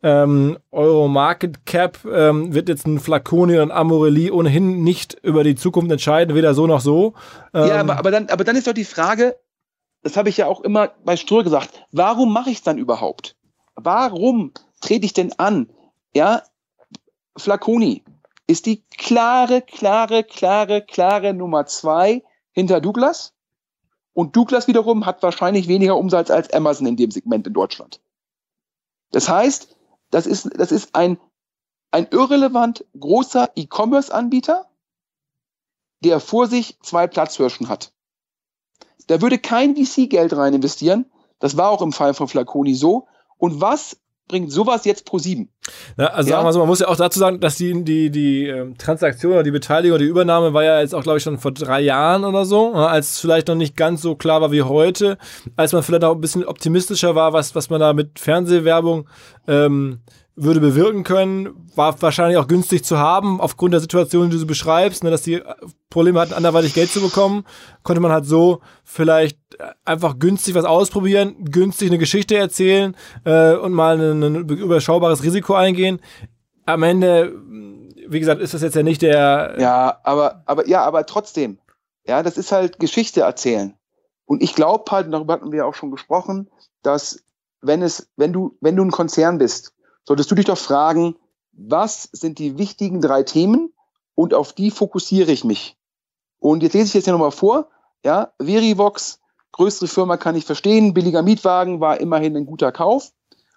ähm, Euro Market Cap ähm, wird jetzt ein Flaconi und Amorelli ohnehin nicht über die Zukunft entscheiden, weder so noch so. Ähm, ja, aber, aber, dann, aber dann ist doch die Frage, das habe ich ja auch immer bei Ströhr gesagt, warum mache ich es dann überhaupt? Warum trete ich denn an? Ja, Flaconi ist die klare, klare, klare, klare Nummer zwei hinter Douglas. Und Douglas wiederum hat wahrscheinlich weniger Umsatz als Amazon in dem Segment in Deutschland. Das heißt, das ist, das ist ein, ein irrelevant großer E-Commerce-Anbieter, der vor sich zwei Platzhirschen hat. Da würde kein VC-Geld rein investieren. Das war auch im Fall von Flaconi so. Und was bringt sowas jetzt pro sieben. Ja, also ja? sagen wir so, man muss ja auch dazu sagen, dass die, die, die ähm, Transaktion oder die Beteiligung oder die Übernahme war ja jetzt auch, glaube ich, schon vor drei Jahren oder so, als es vielleicht noch nicht ganz so klar war wie heute, als man vielleicht auch ein bisschen optimistischer war, was, was man da mit Fernsehwerbung ähm, würde bewirken können, war wahrscheinlich auch günstig zu haben, aufgrund der Situation, die du beschreibst, ne, dass die Probleme hatten, anderweitig Geld zu bekommen, konnte man halt so vielleicht einfach günstig was ausprobieren, günstig eine Geschichte erzählen äh, und mal ein, ein überschaubares Risiko eingehen. Am Ende, wie gesagt, ist das jetzt ja nicht der. Ja, aber, aber, ja, aber trotzdem. Ja, das ist halt Geschichte erzählen. Und ich glaube halt, darüber hatten wir auch schon gesprochen, dass wenn es, wenn du, wenn du ein Konzern bist solltest du dich doch fragen, was sind die wichtigen drei Themen und auf die fokussiere ich mich. Und jetzt lese ich jetzt hier nochmal vor, ja, Verivox, größere Firma kann ich verstehen, billiger Mietwagen war immerhin ein guter Kauf.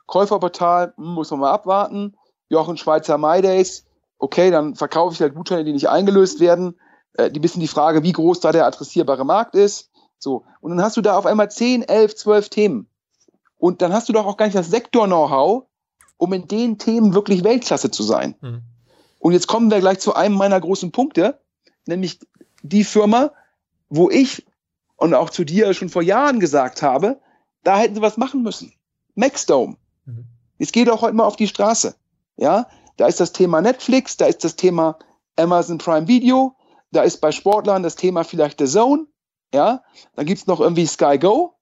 Käuferportal, hm, muss man mal abwarten. Jochen Schweizer MyDays, okay, dann verkaufe ich halt Gutscheine, die nicht eingelöst werden. Äh, die wissen die Frage, wie groß da der adressierbare Markt ist. So. Und dann hast du da auf einmal 10, 11, 12 Themen. Und dann hast du doch auch gar nicht das Sektor-Know-how, um in den Themen wirklich Weltklasse zu sein. Mhm. Und jetzt kommen wir gleich zu einem meiner großen Punkte, nämlich die Firma, wo ich und auch zu dir schon vor Jahren gesagt habe, da hätten sie was machen müssen. Maxdome. Mhm. Jetzt geht auch heute mal auf die Straße. Ja, da ist das Thema Netflix, da ist das Thema Amazon Prime Video, da ist bei Sportlern das Thema vielleicht The Zone. Ja, dann gibt's noch irgendwie Sky Go.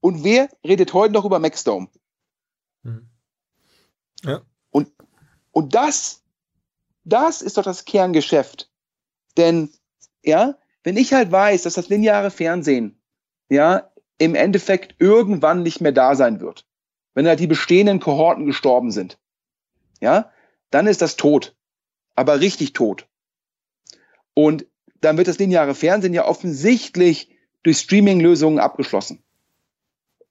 Und wer redet heute noch über Maxdome? Mhm. Ja. Und, und das, das ist doch das Kerngeschäft. Denn, ja, wenn ich halt weiß, dass das lineare Fernsehen, ja, im Endeffekt irgendwann nicht mehr da sein wird, wenn halt die bestehenden Kohorten gestorben sind, ja, dann ist das tot. Aber richtig tot. Und dann wird das lineare Fernsehen ja offensichtlich durch Streaming-Lösungen abgeschlossen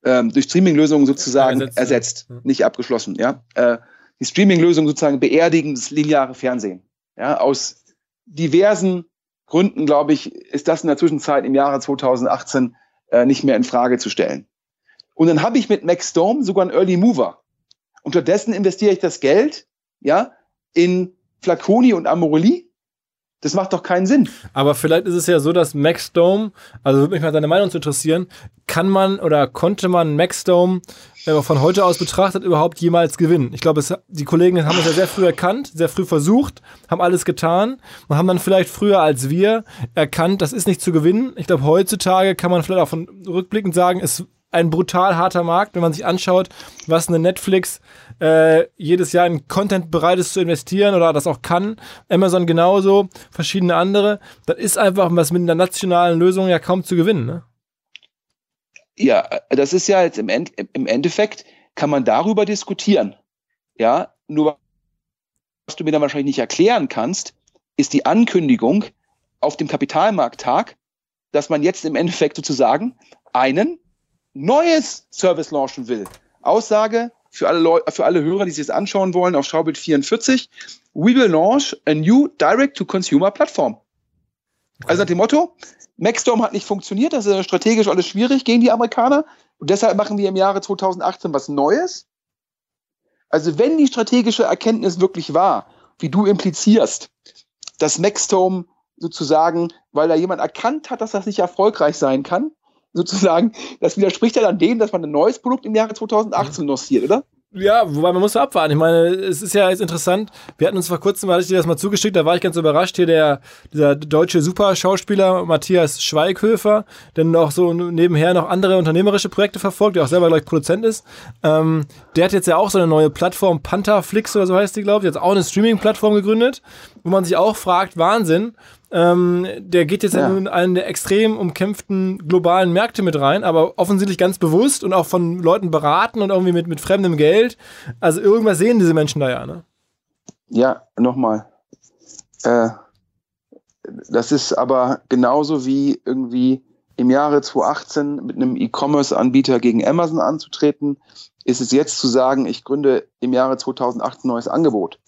ähm, durch Streaming-Lösungen sozusagen ersetzt, ersetzt ja. nicht abgeschlossen. Ja, äh, die Streaming-Lösung sozusagen beerdigen, das lineare Fernsehen. Ja, aus diversen Gründen, glaube ich, ist das in der Zwischenzeit im Jahre 2018 äh, nicht mehr in Frage zu stellen. Und dann habe ich mit Max Dome sogar einen Early Mover. Unterdessen investiere ich das Geld, ja, in Flaconi und Amorelli. Das macht doch keinen Sinn. Aber vielleicht ist es ja so, dass Max Dome, also würde mich mal deine Meinung zu interessieren, kann man oder konnte man Max Dome äh, von heute aus betrachtet überhaupt jemals gewinnen? Ich glaube, die Kollegen haben es ja sehr früh erkannt, sehr früh versucht, haben alles getan und haben dann vielleicht früher als wir erkannt, das ist nicht zu gewinnen. Ich glaube, heutzutage kann man vielleicht auch von rückblickend sagen, es ein brutal harter Markt, wenn man sich anschaut, was eine Netflix äh, jedes Jahr in Content bereit ist zu investieren oder das auch kann. Amazon genauso, verschiedene andere. Das ist einfach was mit einer nationalen Lösung ja kaum zu gewinnen. Ne? Ja, das ist ja jetzt im, End, im Endeffekt kann man darüber diskutieren. Ja, nur was du mir dann wahrscheinlich nicht erklären kannst, ist die Ankündigung auf dem Kapitalmarkttag, dass man jetzt im Endeffekt sozusagen einen neues Service launchen will. Aussage für alle, Leute, für alle Hörer, die sich das anschauen wollen, auf Schaubild 44. We will launch a new direct-to-consumer Plattform. Okay. Also nach dem Motto, Maxstorm hat nicht funktioniert, das ist strategisch alles schwierig gegen die Amerikaner. Und deshalb machen wir im Jahre 2018 was Neues. Also wenn die strategische Erkenntnis wirklich war, wie du implizierst, dass Maxstorm sozusagen, weil da jemand erkannt hat, dass das nicht erfolgreich sein kann, sozusagen, das widerspricht ja dann dem, dass man ein neues Produkt im Jahre 2018 lanciert, oder? Ja, wobei man muss abwarten. Ich meine, es ist ja jetzt interessant. Wir hatten uns vor kurzem, hatte ich dir das mal zugeschickt, da war ich ganz überrascht. Hier der, dieser deutsche Superschauspieler Matthias Schweighöfer, der noch so nebenher noch andere unternehmerische Projekte verfolgt, der auch selber, glaube ich, Produzent ist. Ähm, der hat jetzt ja auch so eine neue Plattform, Pantherflix oder so heißt die, glaube ich, jetzt auch eine Streaming-Plattform gegründet, wo man sich auch fragt, Wahnsinn, ähm, der geht jetzt ja. in einen der extrem umkämpften globalen Märkte mit rein, aber offensichtlich ganz bewusst und auch von Leuten beraten und irgendwie mit, mit fremdem Geld. Also irgendwas sehen diese Menschen da ja, ne? Ja, nochmal. Äh, das ist aber genauso wie irgendwie im Jahre 2018 mit einem E-Commerce-Anbieter gegen Amazon anzutreten, ist es jetzt zu sagen, ich gründe im Jahre 2018 ein neues Angebot.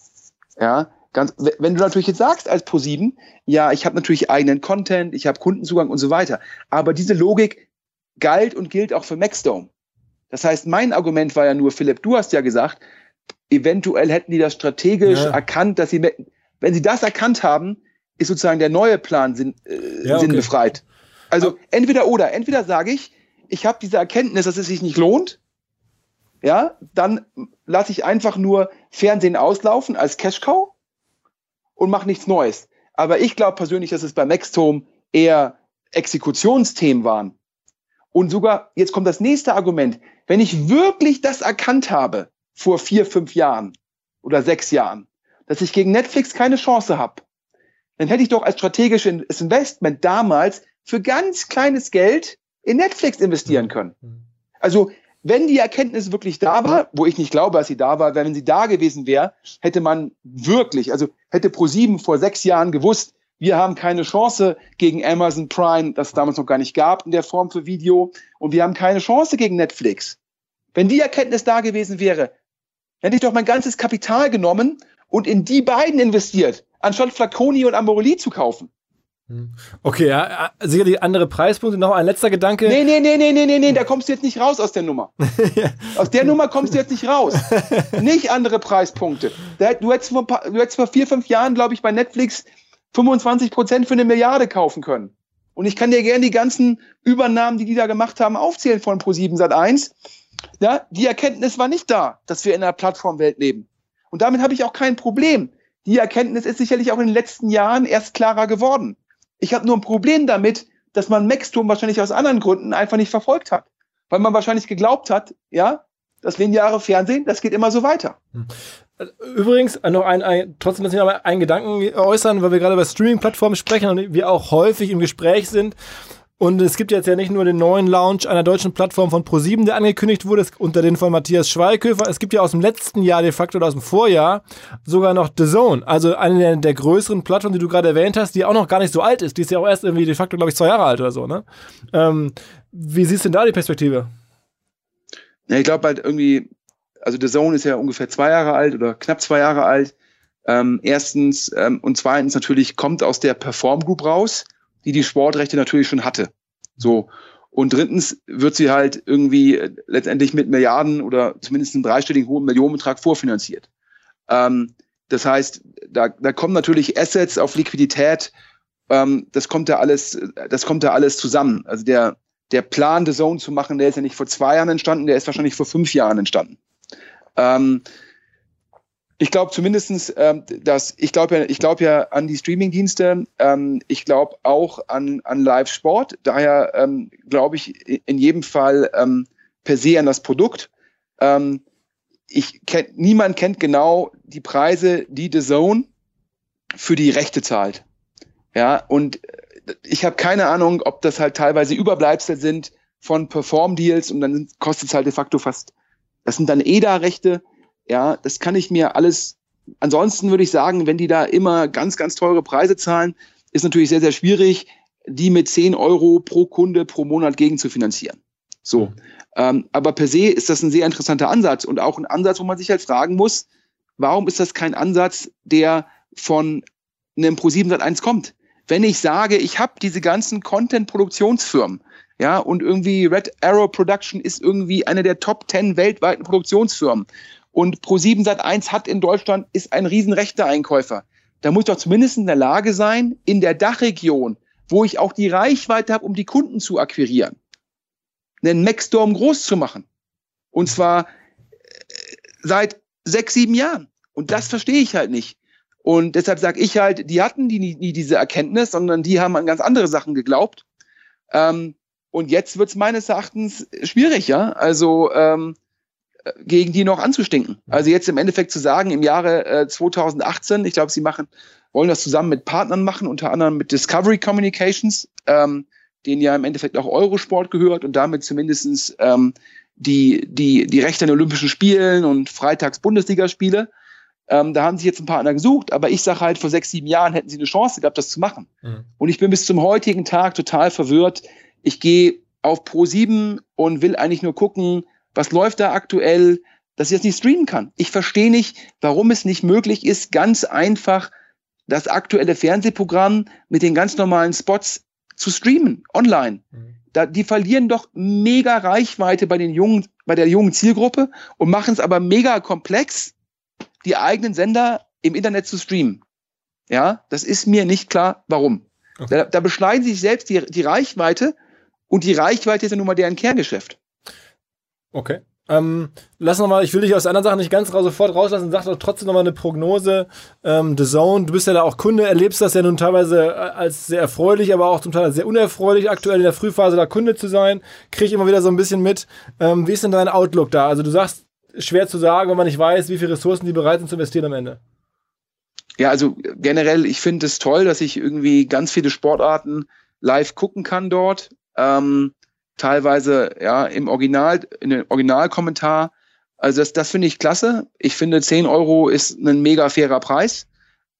Ja, Ganz, wenn du natürlich jetzt sagst als Pro7, ja, ich habe natürlich eigenen Content, ich habe Kundenzugang und so weiter, aber diese Logik galt und gilt auch für Maxdome. Das heißt, mein Argument war ja nur, Philipp, du hast ja gesagt, eventuell hätten die das strategisch ja. erkannt, dass sie, wenn sie das erkannt haben, ist sozusagen der neue Plan sinn, äh, ja, okay. sinnbefreit. Also aber entweder oder. Entweder sage ich, ich habe diese Erkenntnis, dass es sich nicht lohnt, ja, dann lasse ich einfach nur Fernsehen auslaufen als Cash-Cow und mache nichts Neues. Aber ich glaube persönlich, dass es bei Maxtome eher Exekutionsthemen waren. Und sogar, jetzt kommt das nächste Argument, wenn ich wirklich das erkannt habe vor vier, fünf Jahren oder sechs Jahren, dass ich gegen Netflix keine Chance habe, dann hätte ich doch als strategisches Investment damals für ganz kleines Geld in Netflix investieren können. Also wenn die Erkenntnis wirklich da war, wo ich nicht glaube, dass sie da war, wenn sie da gewesen wäre, hätte man wirklich, also hätte ProSieben vor sechs Jahren gewusst, wir haben keine Chance gegen Amazon Prime, das es damals noch gar nicht gab in der Form für Video, und wir haben keine Chance gegen Netflix. Wenn die Erkenntnis da gewesen wäre, hätte ich doch mein ganzes Kapital genommen und in die beiden investiert, anstatt Flaconi und Amorelli zu kaufen. Hm. Okay, ja, sicherlich andere Preispunkte. Noch ein letzter Gedanke. Nee, nee, nee, nee, nee, nee, nee, da kommst du jetzt nicht raus aus der Nummer. Aus der Nummer kommst du jetzt nicht raus. nicht andere Preispunkte. Du hättest vor, du hättest vor vier, fünf Jahren, glaube ich, bei Netflix 25 Prozent für eine Milliarde kaufen können. Und ich kann dir gerne die ganzen Übernahmen, die die da gemacht haben, aufzählen von Pro7 Sat 1. Ja, die Erkenntnis war nicht da, dass wir in einer Plattformwelt leben. Und damit habe ich auch kein Problem. Die Erkenntnis ist sicherlich auch in den letzten Jahren erst klarer geworden. Ich habe nur ein Problem damit, dass man Maxturm wahrscheinlich aus anderen Gründen einfach nicht verfolgt hat. Weil man wahrscheinlich geglaubt hat, ja, das lineare Fernsehen, das geht immer so weiter. Übrigens, noch ein, ein trotzdem muss ich noch einen Gedanken äußern, weil wir gerade über Streaming-Plattformen sprechen und wir auch häufig im Gespräch sind. Und es gibt jetzt ja nicht nur den neuen Launch einer deutschen Plattform von Pro7, der angekündigt wurde, unter den von Matthias Schweighöfer. Es gibt ja aus dem letzten Jahr de facto oder aus dem Vorjahr sogar noch The Zone, also eine der, der größeren Plattformen, die du gerade erwähnt hast, die auch noch gar nicht so alt ist. Die ist ja auch erst irgendwie de facto, glaube ich, zwei Jahre alt oder so, ne? Ähm, wie siehst du denn da die Perspektive? Ja, ich glaube halt irgendwie, Also The Zone ist ja ungefähr zwei Jahre alt oder knapp zwei Jahre alt. Ähm, erstens ähm, und zweitens natürlich kommt aus der Perform Group raus, die die Sportrechte natürlich schon hatte. So. Und drittens wird sie halt irgendwie äh, letztendlich mit Milliarden oder zumindest einen dreistelligen hohen Millionenbetrag vorfinanziert. Ähm, das heißt, da, da kommen natürlich Assets auf Liquidität. Ähm, das kommt da alles, das kommt da alles zusammen. Also der, der Plan, The Zone zu machen, der ist ja nicht vor zwei Jahren entstanden, der ist wahrscheinlich vor fünf Jahren entstanden. Ähm, ich glaube zumindestens, ähm, dass ich glaube ja, ich glaube ja an die Streamingdienste. Ähm, ich glaube auch an an Live-Sport. Daher ähm, glaube ich in jedem Fall ähm, per se an das Produkt. Ähm, ich kenn, niemand kennt genau die Preise, die The Zone für die Rechte zahlt. Ja, und ich habe keine Ahnung, ob das halt teilweise Überbleibsel sind von Perform-Deals und dann kostet es halt de facto fast, das sind dann EDA-Rechte. Ja, das kann ich mir alles, ansonsten würde ich sagen, wenn die da immer ganz, ganz teure Preise zahlen, ist natürlich sehr, sehr schwierig, die mit 10 Euro pro Kunde pro Monat gegen zu finanzieren. So. Ähm, aber per se ist das ein sehr interessanter Ansatz und auch ein Ansatz, wo man sich halt fragen muss, warum ist das kein Ansatz, der von einem Pro7 Sat1 kommt? Wenn ich sage, ich habe diese ganzen Content-Produktionsfirmen, ja, und irgendwie Red Arrow Production ist irgendwie eine der Top 10 weltweiten Produktionsfirmen und Pro7 Sat1 hat in Deutschland, ist ein riesenrechter Einkäufer. Da muss ich doch zumindest in der Lage sein, in der Dachregion, wo ich auch die Reichweite habe, um die Kunden zu akquirieren, einen Maxstorm groß zu machen. Und zwar äh, seit sechs, sieben Jahren. Und das verstehe ich halt nicht. Und deshalb sage ich halt, die hatten die nie, nie, diese Erkenntnis, sondern die haben an ganz andere Sachen geglaubt. Ähm, und jetzt wird es meines Erachtens schwierig, ja. Also ähm, gegen die noch anzustinken. Also jetzt im Endeffekt zu sagen, im Jahre äh, 2018, ich glaube, sie machen, wollen das zusammen mit Partnern machen, unter anderem mit Discovery Communications, ähm, denen ja im Endeffekt auch Eurosport gehört und damit zumindestens ähm, die, die, die Rechte an Olympischen Spielen und Freitags-Bundesligaspiele. Ähm, da haben sie jetzt einen Partner gesucht, aber ich sage halt, vor sechs, sieben Jahren hätten sie eine Chance gehabt, das zu machen. Mhm. Und ich bin bis zum heutigen Tag total verwirrt. Ich gehe auf Pro 7 und will eigentlich nur gucken, was läuft da aktuell, dass ich das nicht streamen kann. Ich verstehe nicht, warum es nicht möglich ist, ganz einfach das aktuelle Fernsehprogramm mit den ganz normalen Spots zu streamen, online. Mhm. Da, die verlieren doch mega Reichweite bei den jungen, bei der jungen Zielgruppe und machen es aber mega komplex, die eigenen Sender im Internet zu streamen. Ja, das ist mir nicht klar, warum. Okay. Da, da beschneiden sie sich selbst die, die Reichweite und die Reichweite ist ja nun mal deren Kerngeschäft. Okay. Ähm, lass noch mal, ich will dich aus anderen Sachen nicht ganz sofort rauslassen, sag doch trotzdem noch mal eine Prognose. Ähm, The Zone, du bist ja da auch Kunde, erlebst das ja nun teilweise äh, als sehr erfreulich, aber auch zum Teil sehr unerfreulich, aktuell in der Frühphase da Kunde zu sein. Krieg ich immer wieder so ein bisschen mit. Ähm, wie ist denn dein Outlook da? Also du sagst, schwer zu sagen, wenn man nicht weiß, wie viele Ressourcen die bereit sind zu investieren am Ende. Ja, also generell, ich finde es toll, dass ich irgendwie ganz viele Sportarten live gucken kann dort. Ähm, teilweise ja im Original, in den Originalkommentar. Also das, das finde ich klasse. Ich finde 10 Euro ist ein mega fairer Preis.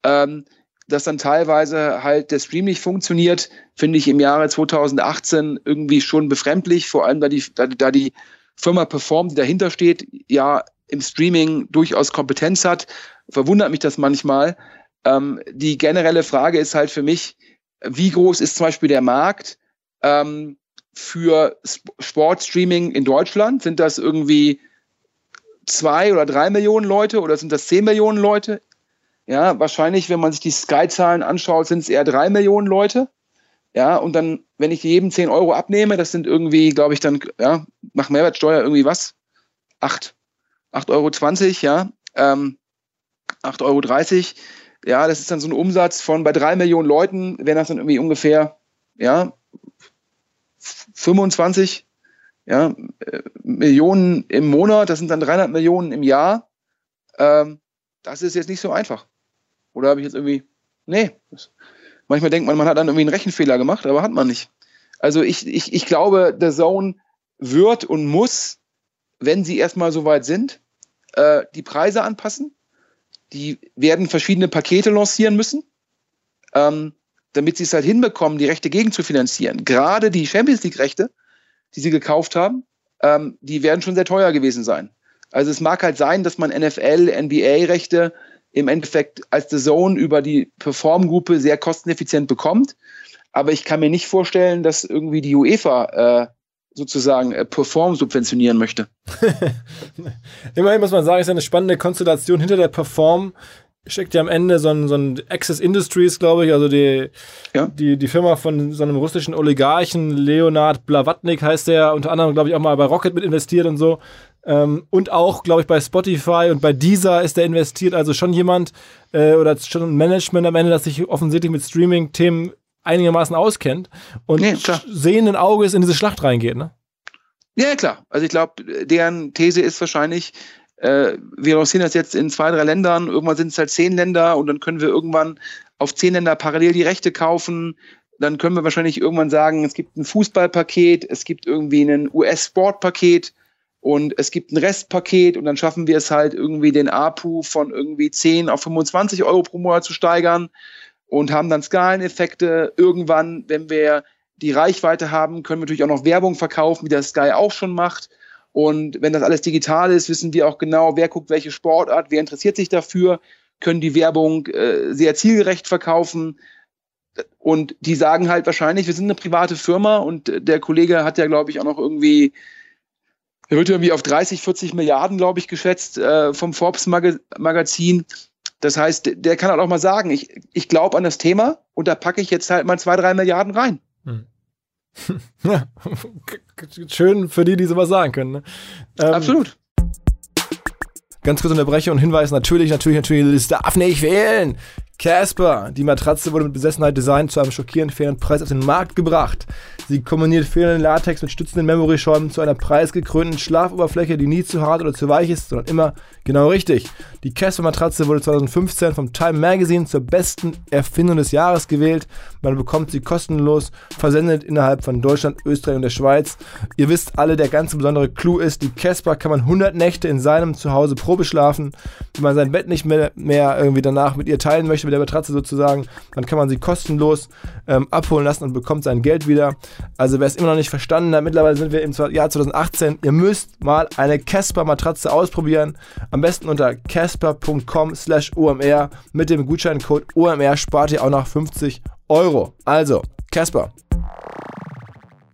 Ähm, dass dann teilweise halt der Stream nicht funktioniert, finde ich im Jahre 2018 irgendwie schon befremdlich, vor allem da die, da, da die Firma Perform, die dahinter steht, ja im Streaming durchaus Kompetenz hat. Verwundert mich das manchmal. Ähm, die generelle Frage ist halt für mich, wie groß ist zum Beispiel der Markt? Ähm, für Sportstreaming in Deutschland? Sind das irgendwie zwei oder drei Millionen Leute oder sind das zehn Millionen Leute? Ja, wahrscheinlich, wenn man sich die Sky-Zahlen anschaut, sind es eher drei Millionen Leute. Ja, und dann, wenn ich jedem zehn Euro abnehme, das sind irgendwie, glaube ich, dann, ja, nach Mehrwertsteuer irgendwie was? Acht. 8,20 Euro, ja. Ähm, 8,30 Euro. Ja, das ist dann so ein Umsatz von bei drei Millionen Leuten, wären das dann irgendwie ungefähr, ja, 25 ja, äh, Millionen im Monat, das sind dann 300 Millionen im Jahr. Ähm, das ist jetzt nicht so einfach. Oder habe ich jetzt irgendwie, nee. manchmal denkt man, man hat dann irgendwie einen Rechenfehler gemacht, aber hat man nicht. Also ich, ich, ich glaube, der Zone wird und muss, wenn sie erstmal so weit sind, äh, die Preise anpassen. Die werden verschiedene Pakete lancieren müssen. Ähm, damit sie es halt hinbekommen, die Rechte gegen zu finanzieren. Gerade die Champions League-Rechte, die sie gekauft haben, ähm, die werden schon sehr teuer gewesen sein. Also es mag halt sein, dass man NFL, NBA-Rechte im Endeffekt als The Zone über die Perform-Gruppe sehr kosteneffizient bekommt. Aber ich kann mir nicht vorstellen, dass irgendwie die UEFA äh, sozusagen äh, Perform subventionieren möchte. Immerhin muss man sagen, ist eine spannende Konstellation hinter der Perform. Steckt ja am Ende so ein, so ein Access Industries, glaube ich, also die, ja. die, die Firma von so einem russischen Oligarchen, Leonard Blavatnik heißt der, unter anderem, glaube ich, auch mal bei Rocket mit investiert und so. Ähm, und auch, glaube ich, bei Spotify und bei Deezer ist der investiert. Also schon jemand äh, oder schon ein Management am Ende, das sich offensichtlich mit Streaming-Themen einigermaßen auskennt und nee, sehenden Auges in diese Schlacht reingeht, ne? Ja, klar. Also ich glaube, deren These ist wahrscheinlich, äh, wir lancieren das jetzt in zwei, drei Ländern, irgendwann sind es halt zehn Länder und dann können wir irgendwann auf zehn Länder parallel die Rechte kaufen. Dann können wir wahrscheinlich irgendwann sagen, es gibt ein Fußballpaket, es gibt irgendwie ein US-Sportpaket und es gibt ein Restpaket und dann schaffen wir es halt irgendwie den APU von irgendwie 10 auf 25 Euro pro Monat zu steigern und haben dann Skaleneffekte. Irgendwann, wenn wir die Reichweite haben, können wir natürlich auch noch Werbung verkaufen, wie das Sky auch schon macht. Und wenn das alles digital ist, wissen wir auch genau, wer guckt welche Sportart, wer interessiert sich dafür, können die Werbung äh, sehr zielgerecht verkaufen. Und die sagen halt wahrscheinlich, wir sind eine private Firma und der Kollege hat ja, glaube ich, auch noch irgendwie, er wird irgendwie auf 30, 40 Milliarden, glaube ich, geschätzt äh, vom Forbes Magazin. Das heißt, der kann halt auch mal sagen, ich, ich glaube an das Thema und da packe ich jetzt halt mal zwei, drei Milliarden rein. Hm. Schön für die, die sowas sagen können. Ne? Ähm, Absolut. Ganz kurz unterbreche und Hinweis, natürlich, natürlich, natürlich, es darf nicht fehlen. Casper, die Matratze wurde mit Besessenheit designt zu einem schockierend fairen Preis auf den Markt gebracht. Sie kombiniert fehlenden Latex mit stützenden Memory-Schäumen zu einer preisgekrönten Schlafoberfläche, die nie zu hart oder zu weich ist, sondern immer genau richtig. Die Casper-Matratze wurde 2015 vom Time Magazine zur besten Erfindung des Jahres gewählt. Man bekommt sie kostenlos versendet innerhalb von Deutschland, Österreich und der Schweiz. Ihr wisst alle, der ganz besondere Clou ist, die Casper kann man 100 Nächte in seinem Zuhause Probe schlafen. Wenn man sein Bett nicht mehr, mehr irgendwie danach mit ihr teilen möchte, mit der Matratze sozusagen, dann kann man sie kostenlos ähm, abholen lassen und bekommt sein Geld wieder. Also wer es immer noch nicht verstanden hat, mittlerweile sind wir im Jahr 2018. Ihr müsst mal eine Casper-Matratze ausprobieren. Am besten unter casper.com slash OMR. Mit dem Gutscheincode OMR spart ihr auch noch 50 Euro. Also, Casper.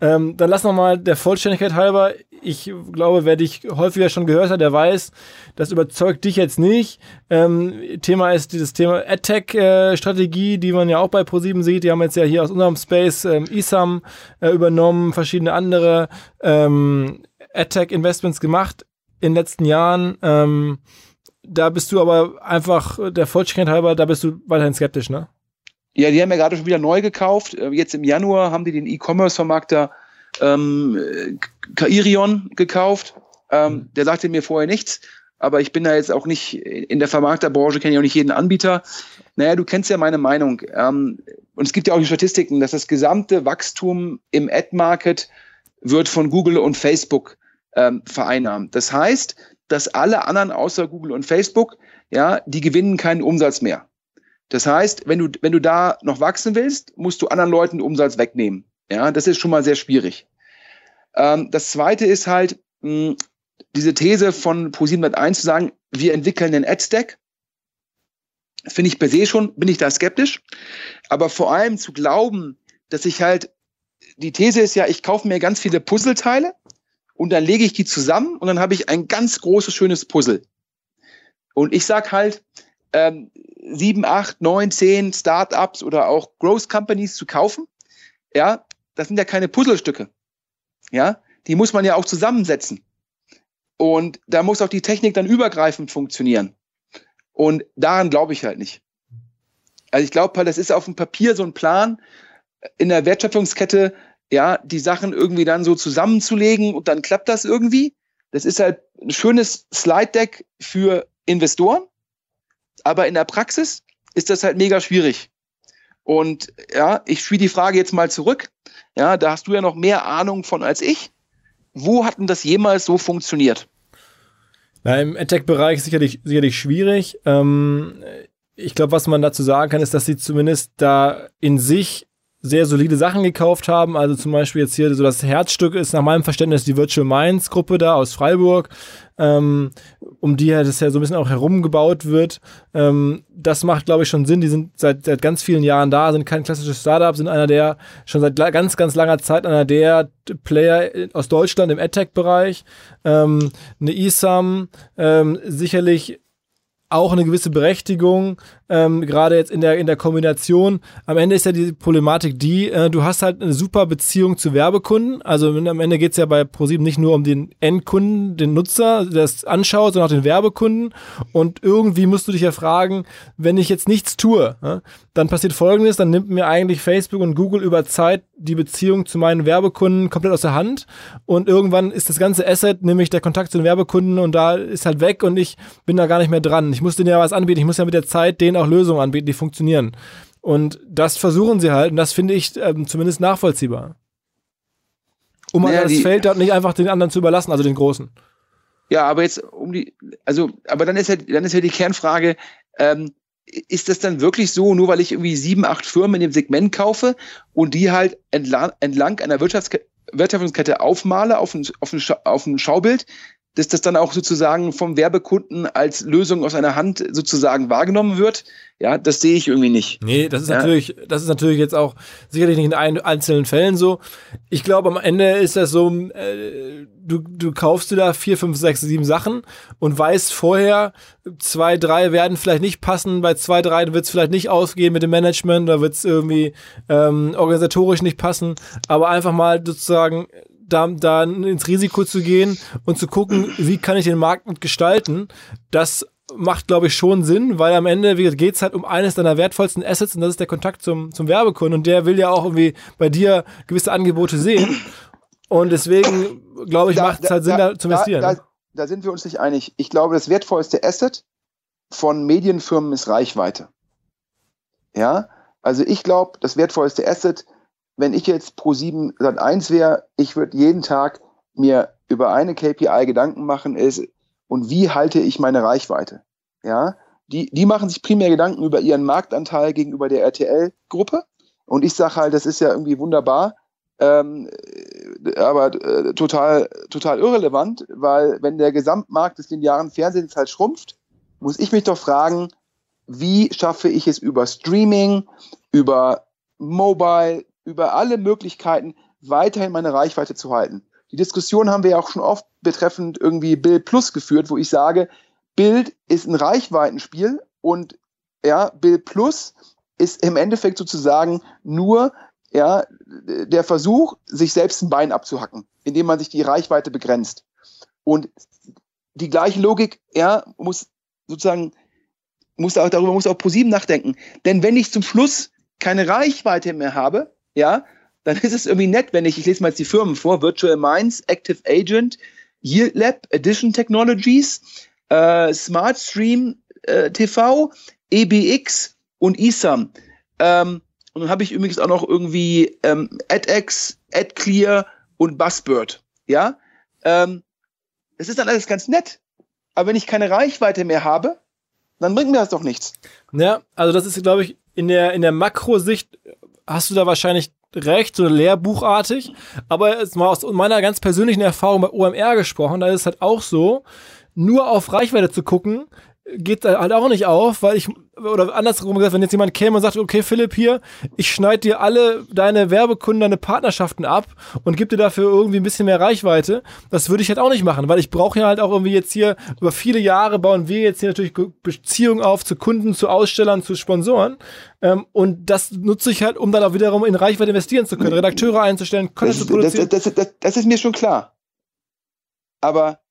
Ähm, dann lass nochmal der Vollständigkeit halber ich glaube, wer dich häufiger schon gehört hat, der weiß, das überzeugt dich jetzt nicht. Ähm, Thema ist dieses Thema Attack-Strategie, die man ja auch bei ProSieben sieht. Die haben jetzt ja hier aus unserem Space ähm, ISAM äh, übernommen, verschiedene andere ähm, Attack-Investments gemacht in den letzten Jahren. Ähm, da bist du aber einfach der Vollständigkeit halber, da bist du weiterhin skeptisch, ne? Ja, die haben ja gerade schon wieder neu gekauft. Äh, jetzt im Januar haben die den E-Commerce-Vermarkter ähm, Kairion gekauft. Ähm, mhm. der sagte mir vorher nichts, aber ich bin da jetzt auch nicht in der Vermarkterbranche, kenne ich auch nicht jeden Anbieter. Naja, du kennst ja meine Meinung. Ähm, und es gibt ja auch die Statistiken, dass das gesamte Wachstum im Ad-Market wird von Google und Facebook ähm, vereinnahmt. Das heißt, dass alle anderen außer Google und Facebook, ja, die gewinnen keinen Umsatz mehr. Das heißt, wenn du, wenn du da noch wachsen willst, musst du anderen Leuten Umsatz wegnehmen. Ja, das ist schon mal sehr schwierig. Ähm, das zweite ist halt, mh, diese These von Pro701 zu sagen, wir entwickeln einen Ad-Stack. Finde ich per se schon, bin ich da skeptisch. Aber vor allem zu glauben, dass ich halt, die These ist ja, ich kaufe mir ganz viele Puzzleteile und dann lege ich die zusammen und dann habe ich ein ganz großes, schönes Puzzle. Und ich sag halt, ähm, sieben, acht, neun, zehn Startups oder auch Growth Companies zu kaufen, ja, das sind ja keine Puzzlestücke. Ja, die muss man ja auch zusammensetzen. Und da muss auch die Technik dann übergreifend funktionieren. Und daran glaube ich halt nicht. Also ich glaube halt, das ist auf dem Papier so ein Plan in der Wertschöpfungskette, ja, die Sachen irgendwie dann so zusammenzulegen und dann klappt das irgendwie. Das ist halt ein schönes Slide-Deck für Investoren. Aber in der Praxis ist das halt mega schwierig. Und ja, ich spiele die Frage jetzt mal zurück. Ja, da hast du ja noch mehr Ahnung von als ich. Wo hat denn das jemals so funktioniert? Na, im Attack-Bereich sicherlich, sicherlich schwierig. Ähm, ich glaube, was man dazu sagen kann, ist, dass sie zumindest da in sich sehr solide Sachen gekauft haben. Also zum Beispiel jetzt hier so das Herzstück ist nach meinem Verständnis die Virtual Minds Gruppe da aus Freiburg, ähm, um die ja das ja so ein bisschen auch herumgebaut wird. Ähm, das macht, glaube ich, schon Sinn. Die sind seit, seit ganz vielen Jahren da, sind kein klassisches Startup, sind einer der, schon seit ganz, ganz langer Zeit einer der Player aus Deutschland im AdTech-Bereich. Ähm, eine ähm, sicherlich auch eine gewisse Berechtigung, ähm, gerade jetzt in der, in der Kombination. Am Ende ist ja die Problematik die, äh, du hast halt eine super Beziehung zu Werbekunden. Also am Ende geht es ja bei ProSieben nicht nur um den Endkunden, den Nutzer, der es anschaut, sondern auch den Werbekunden. Und irgendwie musst du dich ja fragen, wenn ich jetzt nichts tue, ja, dann passiert folgendes, dann nimmt mir eigentlich Facebook und Google über Zeit die Beziehung zu meinen Werbekunden komplett aus der Hand. Und irgendwann ist das ganze Asset, nämlich der Kontakt zu den Werbekunden und da ist halt weg und ich bin da gar nicht mehr dran. Ich muss denen ja was anbieten, ich muss ja mit der Zeit denen auch Lösungen anbieten, die funktionieren. Und das versuchen sie halt und das finde ich ähm, zumindest nachvollziehbar. Um naja, das Feld dort nicht einfach den anderen zu überlassen, also den Großen. Ja, aber jetzt um die, also, aber dann ist ja, dann ist ja die Kernfrage, ähm, ist das dann wirklich so, nur weil ich irgendwie sieben, acht Firmen in dem Segment kaufe und die halt entlang, entlang einer Wirtschaftskette, Wirtschaftskette aufmale auf ein, auf, ein, auf ein Schaubild, dass das dann auch sozusagen vom Werbekunden als Lösung aus einer Hand sozusagen wahrgenommen wird. Ja, das sehe ich irgendwie nicht. Nee, das ist ja. natürlich, das ist natürlich jetzt auch sicherlich nicht in ein, einzelnen Fällen so. Ich glaube, am Ende ist das so, äh, du, du kaufst dir da vier, fünf, sechs, sieben Sachen und weißt vorher, zwei, drei werden vielleicht nicht passen, bei zwei, drei wird es vielleicht nicht ausgehen mit dem Management, da wird es irgendwie ähm, organisatorisch nicht passen, aber einfach mal sozusagen da, da ins Risiko zu gehen und zu gucken, wie kann ich den Markt gestalten, das macht, glaube ich, schon Sinn, weil am Ende geht es halt um eines deiner wertvollsten Assets und das ist der Kontakt zum, zum Werbekunden und der will ja auch irgendwie bei dir gewisse Angebote sehen und deswegen, glaube ich, macht es halt Sinn, da, da zu investieren. Da, da, da sind wir uns nicht einig. Ich glaube, das wertvollste Asset von Medienfirmen ist Reichweite. Ja, also ich glaube, das wertvollste Asset wenn ich jetzt pro 7 Sat 1 wäre, ich würde jeden Tag mir über eine KPI Gedanken machen, ist, und wie halte ich meine Reichweite? Ja, die, die machen sich primär Gedanken über ihren Marktanteil gegenüber der RTL-Gruppe. Und ich sage halt, das ist ja irgendwie wunderbar, ähm, aber äh, total, total irrelevant, weil wenn der Gesamtmarkt des linearen Fernsehens halt schrumpft, muss ich mich doch fragen, wie schaffe ich es über Streaming, über Mobile, über alle Möglichkeiten weiterhin meine Reichweite zu halten. Die Diskussion haben wir ja auch schon oft betreffend irgendwie Bild Plus geführt, wo ich sage, Bild ist ein Reichweitenspiel und ja, Bild Plus ist im Endeffekt sozusagen nur ja, der Versuch, sich selbst ein Bein abzuhacken, indem man sich die Reichweite begrenzt. Und die gleiche Logik, ja, muss sozusagen, muss auch darüber muss auch ProSieben nachdenken. Denn wenn ich zum Schluss keine Reichweite mehr habe, ja, dann ist es irgendwie nett, wenn ich, ich lese mal jetzt die Firmen vor, Virtual Minds, Active Agent, Yield Lab, Edition Technologies, äh, SmartStream äh, TV, EBX und eSum. Ähm, und dann habe ich übrigens auch noch irgendwie ähm, AdX, AdClear und Buzzbird. Ja, ähm, das ist dann alles ganz nett. Aber wenn ich keine Reichweite mehr habe, dann bringt mir das doch nichts. Ja, also das ist, glaube ich, in der, in der Makrosicht hast du da wahrscheinlich recht, so lehrbuchartig. Aber jetzt mal aus meiner ganz persönlichen Erfahrung bei OMR gesprochen, da ist es halt auch so, nur auf Reichweite zu gucken, geht halt auch nicht auf, weil ich, oder andersrum gesagt, wenn jetzt jemand käme und sagt, okay, Philipp, hier, ich schneide dir alle deine Werbekunden, deine Partnerschaften ab und gebe dir dafür irgendwie ein bisschen mehr Reichweite, das würde ich halt auch nicht machen, weil ich brauche ja halt auch irgendwie jetzt hier, über viele Jahre bauen wir jetzt hier natürlich Beziehungen auf zu Kunden, zu Ausstellern, zu Sponsoren ähm, und das nutze ich halt, um dann auch wiederum in Reichweite investieren zu können, Redakteure einzustellen, Content zu produzieren. Das, das, das, das ist mir schon klar. Aber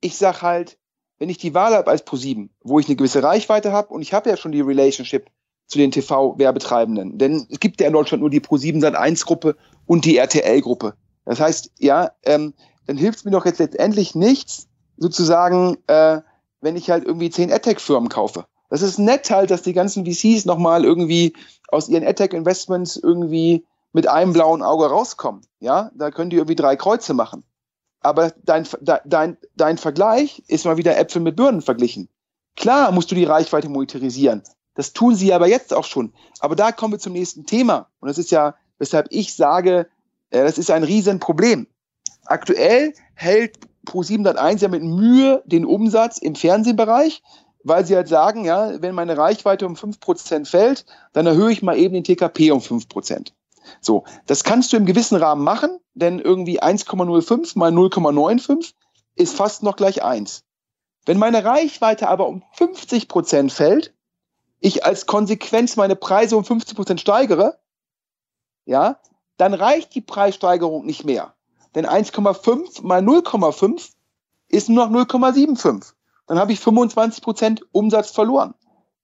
ich sag halt, wenn ich die Wahl habe als ProSieben, wo ich eine gewisse Reichweite habe und ich habe ja schon die Relationship zu den TV-Werbetreibenden, denn es gibt ja in Deutschland nur die ProSieben Sat 1 Gruppe und die RTL-Gruppe. Das heißt, ja, ähm, dann hilft es mir doch jetzt letztendlich nichts, sozusagen, äh, wenn ich halt irgendwie zehn AdTech-Firmen kaufe. Das ist nett halt, dass die ganzen VCs nochmal irgendwie aus ihren AdTech-Investments irgendwie mit einem blauen Auge rauskommen. Ja, da können die irgendwie drei Kreuze machen aber dein, dein, dein Vergleich ist mal wieder Äpfel mit Birnen verglichen. Klar musst du die Reichweite monetarisieren. Das tun sie aber jetzt auch schon. Aber da kommen wir zum nächsten Thema. Und das ist ja weshalb ich sage, äh, das ist ein Riesenproblem. Aktuell hält Pro701 ja mit Mühe den Umsatz im Fernsehbereich, weil sie halt sagen, ja, wenn meine Reichweite um 5% fällt, dann erhöhe ich mal eben den TKP um 5%. So, das kannst du im gewissen Rahmen machen, denn irgendwie 1,05 mal 0,95 ist fast noch gleich 1. Wenn meine Reichweite aber um 50 Prozent fällt, ich als Konsequenz meine Preise um 50 Prozent steigere, ja, dann reicht die Preissteigerung nicht mehr. Denn 1,5 mal 0,5 ist nur noch 0,75. Dann habe ich 25 Prozent Umsatz verloren.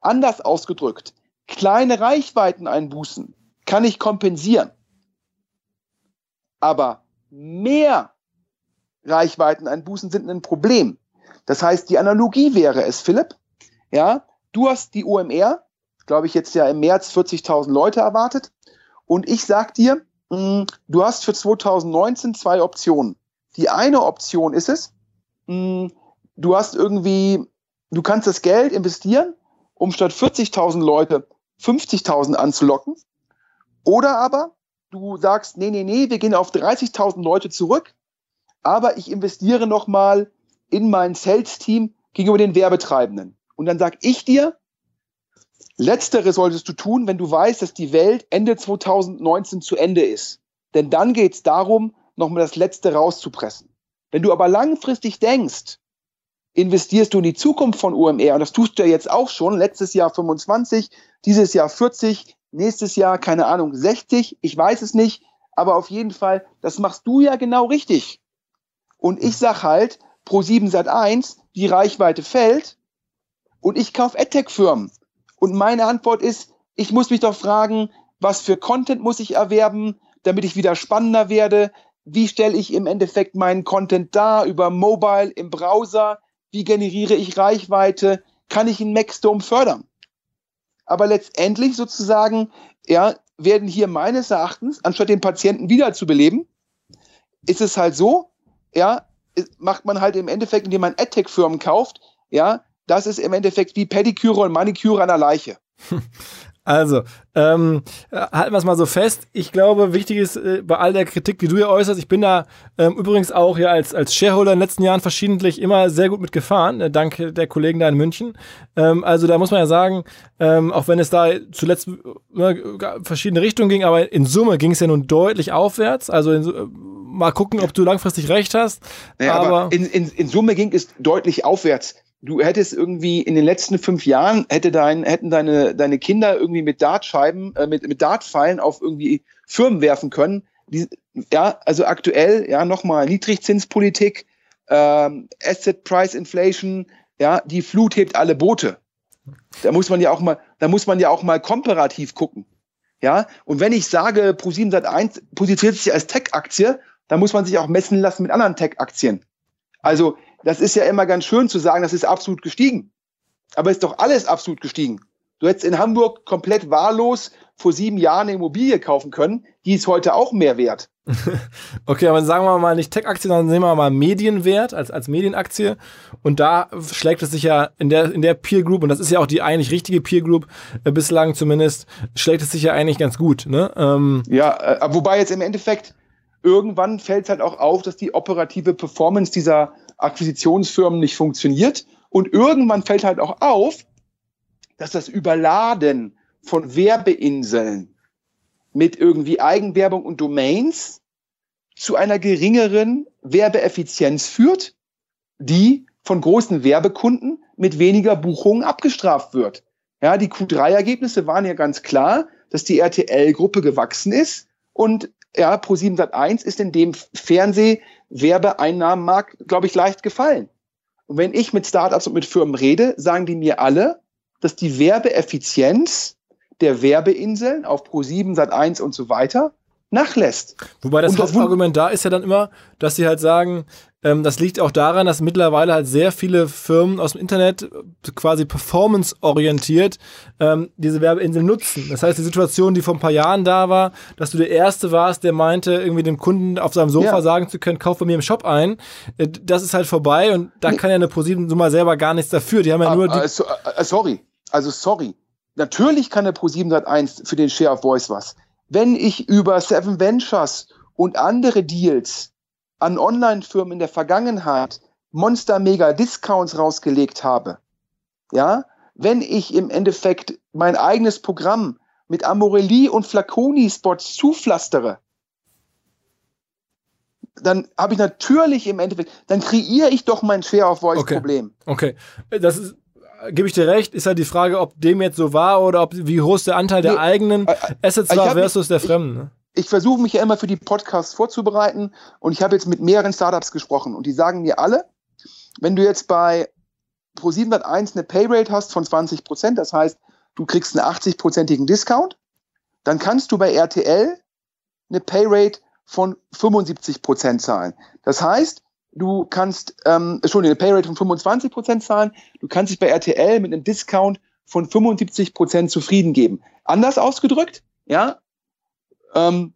Anders ausgedrückt, kleine Reichweiteneinbußen kann ich kompensieren. Aber mehr Reichweiteneinbußen sind ein Problem. Das heißt, die Analogie wäre es, Philipp, ja, du hast die OMR, glaube ich, jetzt ja im März 40.000 Leute erwartet. Und ich sag dir, mh, hm, du hast für 2019 zwei Optionen. Die eine Option ist es, mh, hm, du hast irgendwie, du kannst das Geld investieren, um statt 40.000 Leute 50.000 anzulocken. Oder aber du sagst, nee, nee, nee, wir gehen auf 30.000 Leute zurück, aber ich investiere nochmal in mein Sales-Team gegenüber den Werbetreibenden. Und dann sag ich dir, letztere solltest du tun, wenn du weißt, dass die Welt Ende 2019 zu Ende ist. Denn dann geht es darum, nochmal das Letzte rauszupressen. Wenn du aber langfristig denkst, investierst du in die Zukunft von UMR, und das tust du ja jetzt auch schon, letztes Jahr 25, dieses Jahr 40, nächstes Jahr, keine Ahnung, 60, ich weiß es nicht, aber auf jeden Fall, das machst du ja genau richtig. Und ich sag halt, pro 7 Sat 1, die Reichweite fällt und ich kaufe AdTech-Firmen. Und meine Antwort ist, ich muss mich doch fragen, was für Content muss ich erwerben, damit ich wieder spannender werde? Wie stelle ich im Endeffekt meinen Content dar über Mobile, im Browser? Wie generiere ich Reichweite? Kann ich einen Maxstorm fördern? Aber letztendlich sozusagen, ja, werden hier meines Erachtens, anstatt den Patienten wiederzubeleben, ist es halt so, ja, macht man halt im Endeffekt, indem man AdTech-Firmen kauft, ja, das ist im Endeffekt wie Pediküre und Maniküre an der Leiche. Also, ähm, halten wir es mal so fest. Ich glaube, wichtig ist äh, bei all der Kritik, die du hier äußerst, ich bin da ähm, übrigens auch hier als, als Shareholder in den letzten Jahren verschiedentlich immer sehr gut mitgefahren, äh, dank der Kollegen da in München. Ähm, also da muss man ja sagen, ähm, auch wenn es da zuletzt äh, verschiedene Richtungen ging, aber in Summe ging es ja nun deutlich aufwärts. Also in, äh, mal gucken, ob du langfristig recht hast. Naja, aber, aber in, in, in Summe ging es deutlich aufwärts du hättest irgendwie in den letzten fünf Jahren hätte dein, hätten deine, deine Kinder irgendwie mit Dartscheiben, äh, mit, mit Dartpfeilen auf irgendwie Firmen werfen können. Die, ja, also aktuell, ja, nochmal Niedrigzinspolitik, ähm, Asset Price Inflation, ja, die Flut hebt alle Boote. Da muss man ja auch mal, da muss man ja auch mal komparativ gucken. Ja, und wenn ich sage, Pro7 Sat1 positioniert sich als Tech-Aktie, dann muss man sich auch messen lassen mit anderen Tech-Aktien. Also das ist ja immer ganz schön zu sagen, das ist absolut gestiegen. Aber ist doch alles absolut gestiegen. Du hättest in Hamburg komplett wahllos vor sieben Jahren eine Immobilie kaufen können, die ist heute auch mehr wert. okay, aber sagen wir mal nicht Tech-Aktie, sondern nehmen wir mal Medienwert als, als Medienaktie. Und da schlägt es sich ja in der, in der Peer Group, und das ist ja auch die eigentlich richtige Peer Group, äh, bislang zumindest, schlägt es sich ja eigentlich ganz gut. Ne? Ähm, ja, äh, wobei jetzt im Endeffekt irgendwann fällt es halt auch auf, dass die operative Performance dieser Akquisitionsfirmen nicht funktioniert. Und irgendwann fällt halt auch auf, dass das Überladen von Werbeinseln mit irgendwie Eigenwerbung und Domains zu einer geringeren Werbeeffizienz führt, die von großen Werbekunden mit weniger Buchungen abgestraft wird. Ja, die Q3-Ergebnisse waren ja ganz klar, dass die RTL-Gruppe gewachsen ist und ja, Pro7 Sat1 ist in dem Fernsehwerbeeinnahmenmarkt, glaube ich, leicht gefallen. Und wenn ich mit Startups und mit Firmen rede, sagen die mir alle, dass die Werbeeffizienz der Werbeinseln auf Pro7 Sat1 und so weiter nachlässt. Wobei das Hauptargument da ist ja dann immer, dass sie halt sagen, ähm, das liegt auch daran, dass mittlerweile halt sehr viele Firmen aus dem Internet quasi performance-orientiert ähm, diese Werbeinsel nutzen. Das heißt, die Situation, die vor ein paar Jahren da war, dass du der Erste warst, der meinte, irgendwie dem Kunden auf seinem Sofa ja. sagen zu können, kauf bei mir im Shop ein, äh, das ist halt vorbei und da kann ja eine ProSieben so mal selber gar nichts dafür. Die haben ja ah, nur die. Also, äh, sorry, also sorry. Natürlich kann der Pro7 Sat1 für den Share of Voice was. Wenn ich über Seven Ventures und andere Deals an Online-Firmen in der Vergangenheit Monster Mega Discounts rausgelegt habe, ja, wenn ich im Endeffekt mein eigenes Programm mit Amorelli und Flaconi Spots zupflastere, dann habe ich natürlich im Endeffekt, dann kreiere ich doch mein Share of Voice Problem. Okay. okay. Das ist, gebe ich dir recht, ist halt die Frage, ob dem jetzt so war oder ob wie groß der Anteil der eigenen äh, äh, Assets war versus mich, der Fremden. Ne? Ich, ich versuche mich ja immer für die Podcasts vorzubereiten und ich habe jetzt mit mehreren Startups gesprochen und die sagen mir alle, wenn du jetzt bei Pro701 eine Payrate hast von 20 Prozent, das heißt, du kriegst einen 80-prozentigen Discount, dann kannst du bei RTL eine Payrate von 75 Prozent zahlen. Das heißt, du kannst, ähm, Entschuldigung, eine Payrate von 25 Prozent zahlen. Du kannst dich bei RTL mit einem Discount von 75 Prozent zufrieden geben. Anders ausgedrückt, ja, ähm,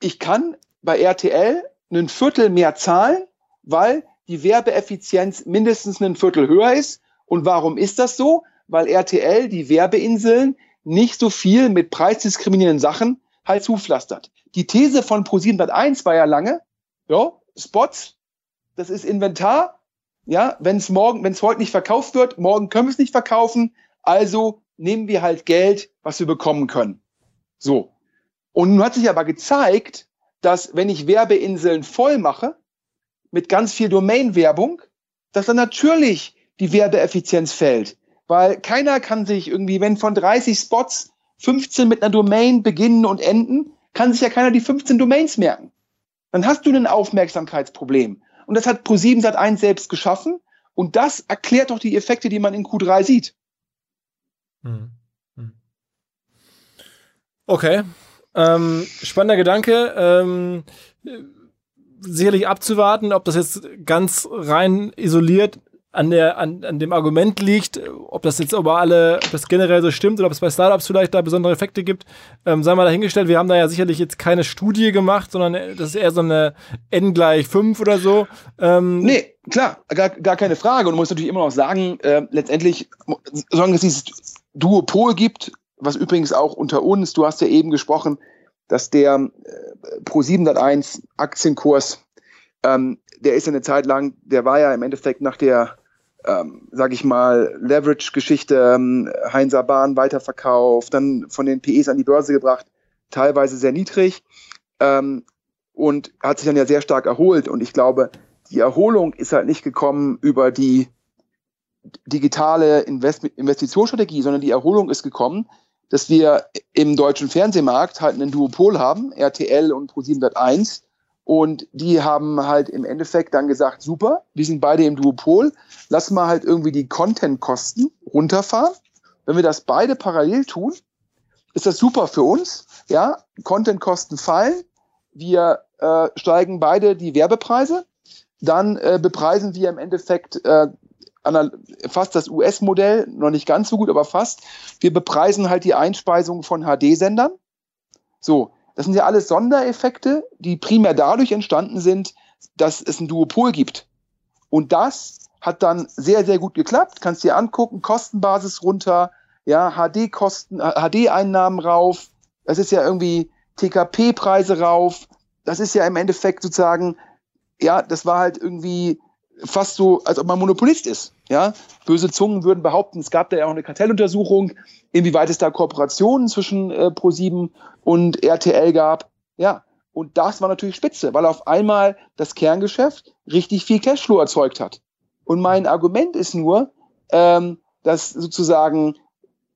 ich kann bei RTL ein Viertel mehr zahlen, weil die Werbeeffizienz mindestens ein Viertel höher ist. Und warum ist das so? Weil RTL die Werbeinseln nicht so viel mit preisdiskriminierenden Sachen halt zupflastert. Die These von Pro701 war ja lange, ja, Spots, das ist Inventar. Ja, wenn es morgen, wenn es heute nicht verkauft wird, morgen können wir es nicht verkaufen. Also nehmen wir halt Geld, was wir bekommen können. So. Und nun hat sich aber gezeigt, dass wenn ich Werbeinseln voll mache, mit ganz viel Domain-Werbung, dass dann natürlich die Werbeeffizienz fällt. Weil keiner kann sich irgendwie, wenn von 30 Spots 15 mit einer Domain beginnen und enden, kann sich ja keiner die 15 Domains merken dann hast du ein Aufmerksamkeitsproblem. Und das hat Pro7 Sat1 selbst geschaffen. Und das erklärt doch die Effekte, die man in Q3 sieht. Hm. Hm. Okay. Ähm, spannender Gedanke. Ähm, sicherlich abzuwarten, ob das jetzt ganz rein isoliert an, der, an, an dem Argument liegt, ob das jetzt aber alle, ob das generell so stimmt oder ob es bei Startups vielleicht da besondere Effekte gibt, ähm, sei mal dahingestellt. Wir haben da ja sicherlich jetzt keine Studie gemacht, sondern das ist eher so eine N gleich 5 oder so. Ähm, nee, klar, gar, gar keine Frage. Und du musst natürlich immer noch sagen, äh, letztendlich, solange es dieses Duopol gibt, was übrigens auch unter uns, du hast ja eben gesprochen, dass der äh, Pro701 Aktienkurs ähm, der ist ja eine Zeit lang, der war ja im Endeffekt nach der, ähm, sag ich mal, Leverage-Geschichte, ähm, Heinzer Bahn weiterverkauft, dann von den PEs an die Börse gebracht, teilweise sehr niedrig ähm, und hat sich dann ja sehr stark erholt. Und ich glaube, die Erholung ist halt nicht gekommen über die digitale Invest Investitionsstrategie, sondern die Erholung ist gekommen, dass wir im deutschen Fernsehmarkt halt einen Duopol haben, RTL und Pro701, und die haben halt im Endeffekt dann gesagt, super, wir sind beide im Duopol, lass mal halt irgendwie die Content-Kosten runterfahren. Wenn wir das beide parallel tun, ist das super für uns. Ja, Content-Kosten fallen, wir äh, steigen beide die Werbepreise, dann äh, bepreisen wir im Endeffekt äh, fast das US-Modell, noch nicht ganz so gut, aber fast. Wir bepreisen halt die Einspeisung von HD-Sendern. So, das sind ja alles Sondereffekte, die primär dadurch entstanden sind, dass es ein Duopol gibt. Und das hat dann sehr, sehr gut geklappt. Kannst dir angucken, Kostenbasis runter, ja, HD-Kosten, HD-Einnahmen rauf. Das ist ja irgendwie TKP-Preise rauf. Das ist ja im Endeffekt sozusagen, ja, das war halt irgendwie fast so, als ob man Monopolist ist. Ja, böse Zungen würden behaupten, es gab da ja auch eine Kartelluntersuchung, inwieweit es da Kooperationen zwischen äh, Pro7 und RTL gab. Ja, und das war natürlich spitze, weil auf einmal das Kerngeschäft richtig viel Cashflow erzeugt hat. Und mein Argument ist nur, ähm, dass sozusagen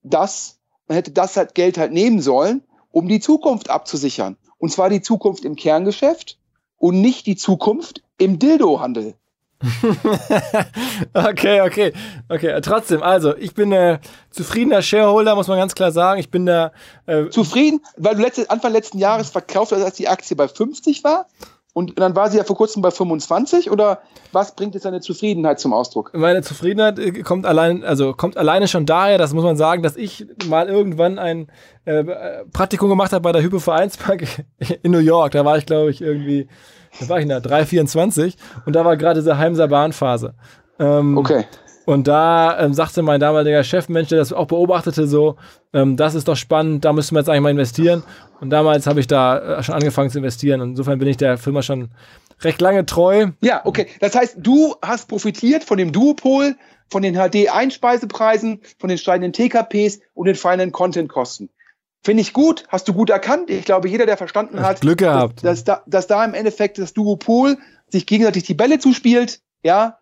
das, man hätte das halt Geld halt nehmen sollen, um die Zukunft abzusichern. Und zwar die Zukunft im Kerngeschäft und nicht die Zukunft im Dildo-Handel. okay, okay, okay. Trotzdem, also ich bin äh, zufriedener Shareholder, muss man ganz klar sagen. Ich bin da äh, zufrieden, weil du letzte, Anfang letzten Jahres verkauft hast, als die Aktie bei 50 war. Und dann war sie ja vor kurzem bei 25 oder was bringt jetzt deine Zufriedenheit zum Ausdruck? Meine Zufriedenheit äh, kommt allein, also kommt alleine schon daher, das muss man sagen, dass ich mal irgendwann ein äh, Praktikum gemacht habe bei der Hypo Vereinsbank in New York. Da war ich, glaube ich, irgendwie da war ich da, 3,24 und da war gerade diese Heimser Bahnphase. Ähm, okay. Und da ähm, sagte mein damaliger Chefmensch, der das auch beobachtete, so, ähm, das ist doch spannend, da müssen wir jetzt eigentlich mal investieren. Und damals habe ich da äh, schon angefangen zu investieren. Und insofern bin ich der Firma schon recht lange treu. Ja, okay. Das heißt, du hast profitiert von dem Duopol, von den HD-Einspeisepreisen, von den steigenden TKPs und den feinen Content-Kosten. Finde ich gut, hast du gut erkannt. Ich glaube, jeder, der verstanden hat, Glück gehabt. Dass, dass, da, dass da im Endeffekt das Duopol sich gegenseitig die Bälle zuspielt, ja,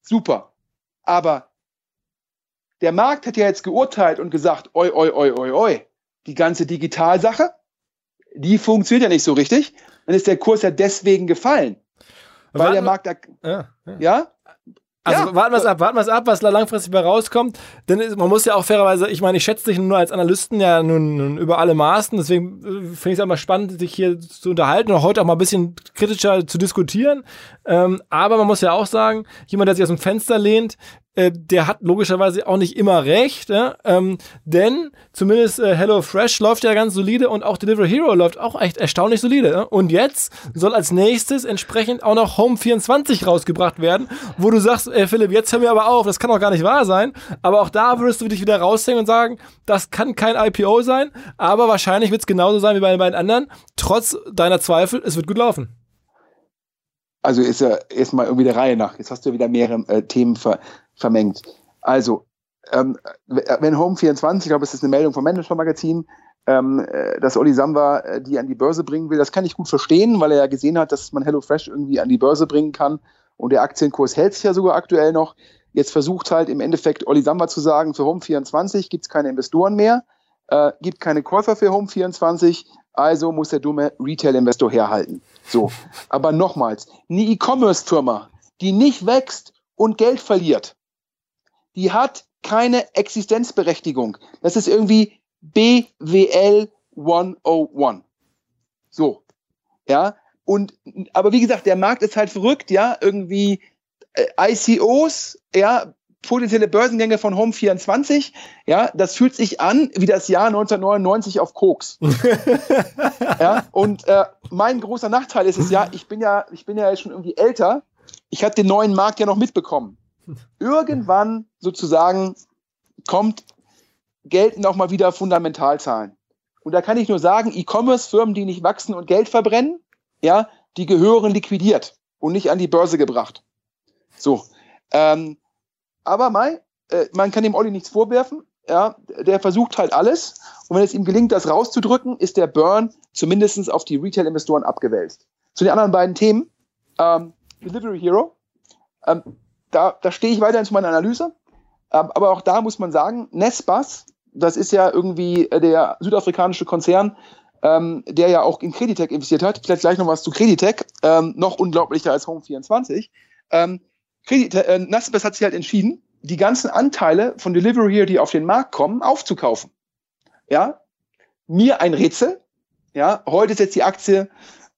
super. Aber der Markt hat ja jetzt geurteilt und gesagt, oi, oi, oi, oi, oi, die ganze Digitalsache, die funktioniert ja nicht so richtig. Dann ist der Kurs ja deswegen gefallen. Weil Warten der Markt, da, Ja, ja. ja, Also Ja. warten wir es ab, warten wir es ab, was da langfristig bei rauskommt. Denn man muss ja auch fairerweise, ich meine, ich schätze dich nur als Analysten ja nun, nun über alle Maßen, deswegen äh, finde ich es immer spannend, sich hier zu unterhalten und heute auch mal ein bisschen kritischer zu diskutieren. Ähm, aber man muss ja auch sagen, jemand, der sich aus dem Fenster lehnt, äh, der hat logischerweise auch nicht immer recht, ja? ähm, denn zumindest äh, Hello Fresh läuft ja ganz solide und auch Delivery Hero läuft auch echt erstaunlich solide. Ja? Und jetzt soll als nächstes entsprechend auch noch Home 24 rausgebracht werden, wo du sagst, äh, Philipp, jetzt hör mir aber auf, das kann doch gar nicht wahr sein. Aber auch da würdest du dich wieder raushängen und sagen, das kann kein IPO sein, aber wahrscheinlich wird es genauso sein wie bei den beiden anderen. Trotz deiner Zweifel, es wird gut laufen. Also ist ja erstmal irgendwie der Reihe nach. Jetzt hast du ja wieder mehrere äh, Themen ver, vermengt. Also, ähm, wenn Home24, ich glaube, es ist eine Meldung vom Manager Magazin, ähm, äh, dass Oli Samba äh, die an die Börse bringen will, das kann ich gut verstehen, weil er ja gesehen hat, dass man HelloFresh irgendwie an die Börse bringen kann und der Aktienkurs hält sich ja sogar aktuell noch. Jetzt versucht halt im Endeffekt Oli Samba zu sagen, für Home24 gibt es keine Investoren mehr, äh, gibt keine Käufer für Home24, also muss der dumme Retail-Investor herhalten. So, aber nochmals, eine E-Commerce-Firma, die nicht wächst und Geld verliert, die hat keine Existenzberechtigung. Das ist irgendwie BWL 101. So, ja. Und, aber wie gesagt, der Markt ist halt verrückt, ja. Irgendwie äh, ICOs, ja, potenzielle Börsengänge von Home24, ja, das fühlt sich an wie das Jahr 1999 auf Koks. ja, und äh, mein großer Nachteil ist es ja, ich bin ja, ich bin ja jetzt schon irgendwie älter. Ich habe den neuen Markt ja noch mitbekommen. Irgendwann sozusagen kommt, gelten auch mal wieder Fundamentalzahlen. Und da kann ich nur sagen, E-Commerce-Firmen, die nicht wachsen und Geld verbrennen, ja, die gehören liquidiert und nicht an die Börse gebracht. So. Ähm, aber Mai, äh, man kann dem Olli nichts vorwerfen. Ja, der versucht halt alles. Und wenn es ihm gelingt, das rauszudrücken, ist der Burn zumindest auf die Retail-Investoren abgewälzt. Zu den anderen beiden Themen. Ähm, Delivery Hero. Ähm, da, da stehe ich weiterhin zu meiner Analyse. Ähm, aber auch da muss man sagen, Nesbas, das ist ja irgendwie äh, der südafrikanische Konzern, ähm, der ja auch in Creditec investiert hat. Vielleicht gleich noch was zu Creditec. Ähm, noch unglaublicher als Home24. Ähm, Credit, äh, Naspers hat sich halt entschieden, die ganzen Anteile von Delivery Hero, die auf den Markt kommen, aufzukaufen. Ja, mir ein Rätsel. Ja, heute ist jetzt die Aktie,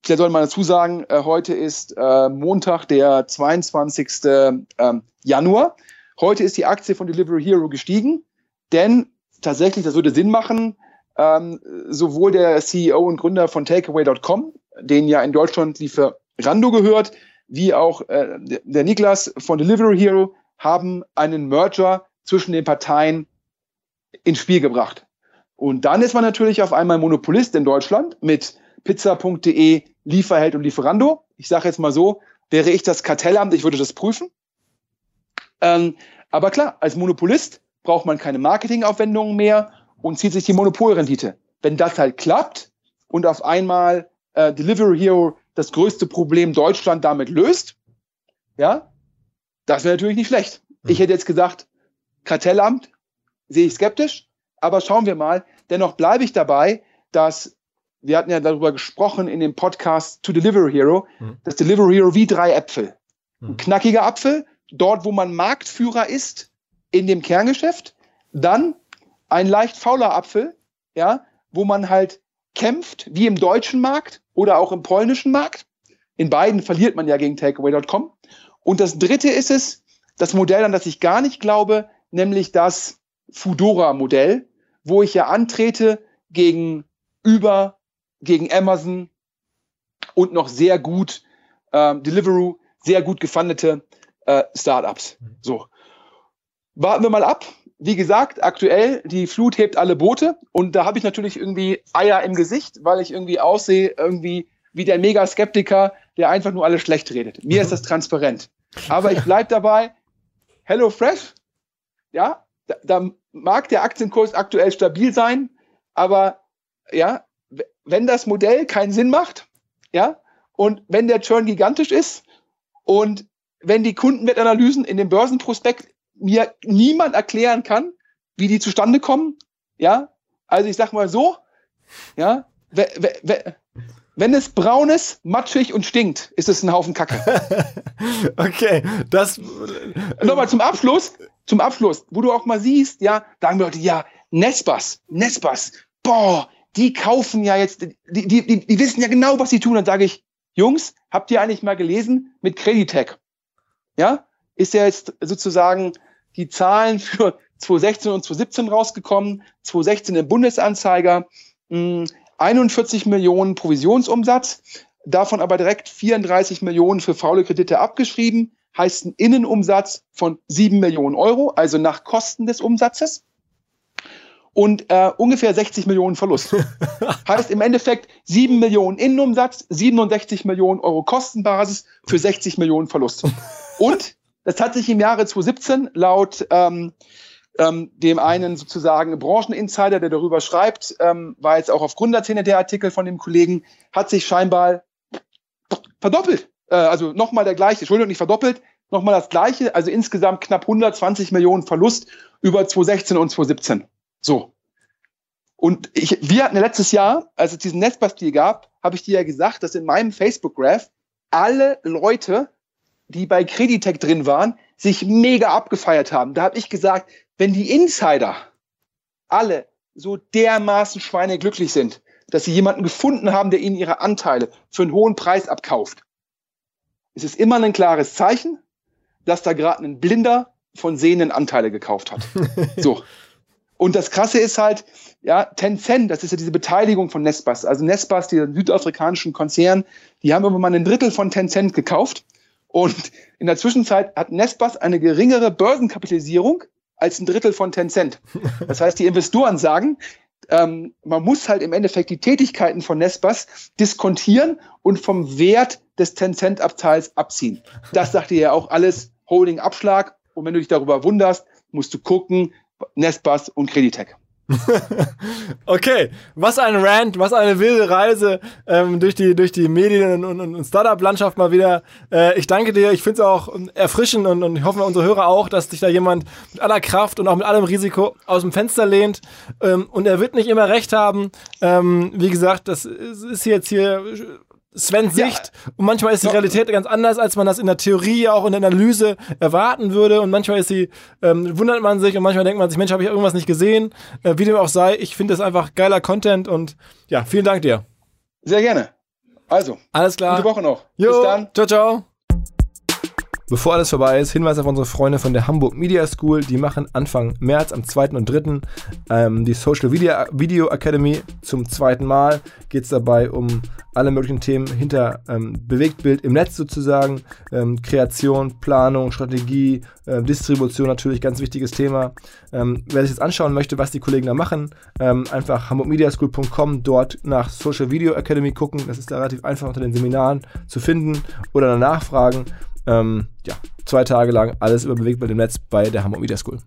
vielleicht soll man dazu sagen, äh, heute ist äh, Montag, der 22. Ähm, Januar. Heute ist die Aktie von Delivery Hero gestiegen, denn tatsächlich, das würde Sinn machen, ähm, sowohl der CEO und Gründer von Takeaway.com, den ja in Deutschland Lieferando gehört, wie auch äh, der Niklas von Delivery Hero haben einen Merger zwischen den Parteien ins Spiel gebracht. Und dann ist man natürlich auf einmal Monopolist in Deutschland mit pizza.de, Lieferheld und Lieferando. Ich sage jetzt mal so, wäre ich das Kartellamt, ich würde das prüfen. Ähm, aber klar, als Monopolist braucht man keine Marketingaufwendungen mehr und zieht sich die Monopolrendite. Wenn das halt klappt und auf einmal äh, Delivery Hero das größte Problem Deutschland damit löst, ja, das wäre natürlich nicht schlecht. Ich hätte jetzt gesagt, Kartellamt sehe ich skeptisch, aber schauen wir mal. Dennoch bleibe ich dabei, dass wir hatten ja darüber gesprochen in dem Podcast to Delivery Hero, Mhm. das Delivery Hero wie drei Äpfel. Ein Mhm. knackiger Apfel, dort wo man Marktführer ist in dem Kerngeschäft, dann ein leicht fauler Apfel, ja, wo man halt kämpft, wie im deutschen Markt oder auch im polnischen Markt. In beiden verliert man ja gegen Takeaway.com. Und das dritte ist es, das Modell, an das ich gar nicht glaube, nämlich das Fudora-Modell, wo ich ja antrete gegen Uber, gegen Amazon und noch sehr gut ähm, Deliveroo, sehr gut gefundete äh, Startups. So. warten wir mal ab. Wie gesagt, aktuell, die Flut hebt alle Boote und da habe ich natürlich irgendwie Eier im Gesicht, weil ich irgendwie aussehe, irgendwie wie der Mega-Skeptiker, der einfach nur alles schlecht redet. Mir ist das transparent. Aber ich bleibe dabei, Hello Fresh, ja, da, da mag der Aktienkurs aktuell stabil sein, aber ja, wenn das Modell keinen Sinn macht, ja, und wenn der Churn gigantisch ist und wenn die Kundenwertanalysen in dem Börsenprospekt mir niemand erklären kann, wie die zustande kommen, ja, also ich sag mal so, ja, wenn es braun ist, matschig und stinkt, ist es ein Haufen Kacke. okay, das. Nochmal zum Abschluss, zum Abschluss, wo du auch mal siehst, ja, sagen Leute, ja, Nespas, Nespas, boah, die kaufen ja jetzt, die, die, die, die wissen ja genau, was sie tun. Dann sage ich, Jungs, habt ihr eigentlich mal gelesen mit Creditec? Ja, ist ja jetzt sozusagen die Zahlen für 2016 und 2017 rausgekommen. 2016 im Bundesanzeiger, mh, hm, 41 Millionen Provisionsumsatz, davon aber direkt 34 Millionen für faule Kredite abgeschrieben, heißt ein Innenumsatz von 7 Millionen Euro, also nach Kosten des Umsatzes und äh, ungefähr 60 Millionen Verlust. heißt im Endeffekt 7 Millionen Innenumsatz, 67 Millionen Euro Kostenbasis für 60 Millionen Verlust. Und das hat sich im Jahre 2017 laut ähm, ähm, dem einen sozusagen Brancheninsider, der darüber schreibt, ähm, war jetzt auch auf Gründerzähne der Artikel von dem Kollegen, hat sich scheinbar verdoppelt. Äh, also nochmal der gleiche, Entschuldigung, nicht verdoppelt, nochmal das gleiche, also insgesamt knapp 120 Millionen Verlust über 2016 und 2017. So. Und ich, wir hatten letztes Jahr, als es diesen Netzbastil gab, habe ich dir ja gesagt, dass in meinem Facebook-Graph alle Leute, die bei Creditec drin waren, sich mega abgefeiert haben. Da habe ich gesagt, wenn die Insider alle so dermaßen schweineglücklich sind, dass sie jemanden gefunden haben, der ihnen ihre Anteile für einen hohen Preis abkauft, ist es immer ein klares Zeichen, dass da gerade ein Blinder von sehenden Anteile gekauft hat. So. Und das Krasse ist halt, ja, Tencent, das ist ja diese Beteiligung von Nespas. Also Nespas, die südafrikanischen Konzern, die haben immer mal ein Drittel von Tencent gekauft. Und in der Zwischenzeit hat Nespas eine geringere Börsenkapitalisierung als ein Drittel von Tencent. Das heißt, die Investoren sagen, ähm, man muss halt im Endeffekt die Tätigkeiten von Nespas diskontieren und vom Wert des Tencent-Abteils abziehen. Das sagt ihr ja auch alles Holding-Abschlag. Und wenn du dich darüber wunderst, musst du gucken, Nestbus und Creditec. okay, was ein Rant, was eine wilde Reise ähm, durch, die, durch die Medien- und, und, und Startup-Landschaft mal wieder. Äh, ich danke dir, ich finde es auch erfrischend und, und ich hoffe, unsere Hörer auch, dass sich da jemand mit aller Kraft und auch mit allem Risiko aus dem Fenster lehnt. Ähm, und er wird nicht immer recht haben. Ähm, wie gesagt, das ist jetzt hier Svens Sicht. Ja. Und manchmal ist die Realität ganz anders, als man das in der Theorie, auch in der Analyse erwarten würde. Und manchmal ist sie, ähm, wundert man sich und manchmal denkt man sich, Mensch, habe ich irgendwas nicht gesehen. Äh, wie dem auch sei, ich finde das einfach geiler Content und ja, vielen Dank dir. Sehr gerne. Also. Alles klar. Gute Woche noch. Jo, Bis dann. Ciao, ciao. Bevor alles vorbei ist, Hinweis auf unsere Freunde von der Hamburg Media School. Die machen Anfang März, am 2. und 3. Ähm, die Social Video, Video Academy zum zweiten Mal. Geht es dabei um alle möglichen Themen hinter ähm, Bewegtbild im Netz sozusagen. Ähm, Kreation, Planung, Strategie, äh, Distribution natürlich, ganz wichtiges Thema. Ähm, wer sich jetzt anschauen möchte, was die Kollegen da machen, ähm, einfach hamburgmediaschool.com, dort nach Social Video Academy gucken. Das ist da relativ einfach unter den Seminaren zu finden oder danach fragen. Ähm, ja, zwei Tage lang alles über Bewegtbild im Netz bei der Hamburg Media School.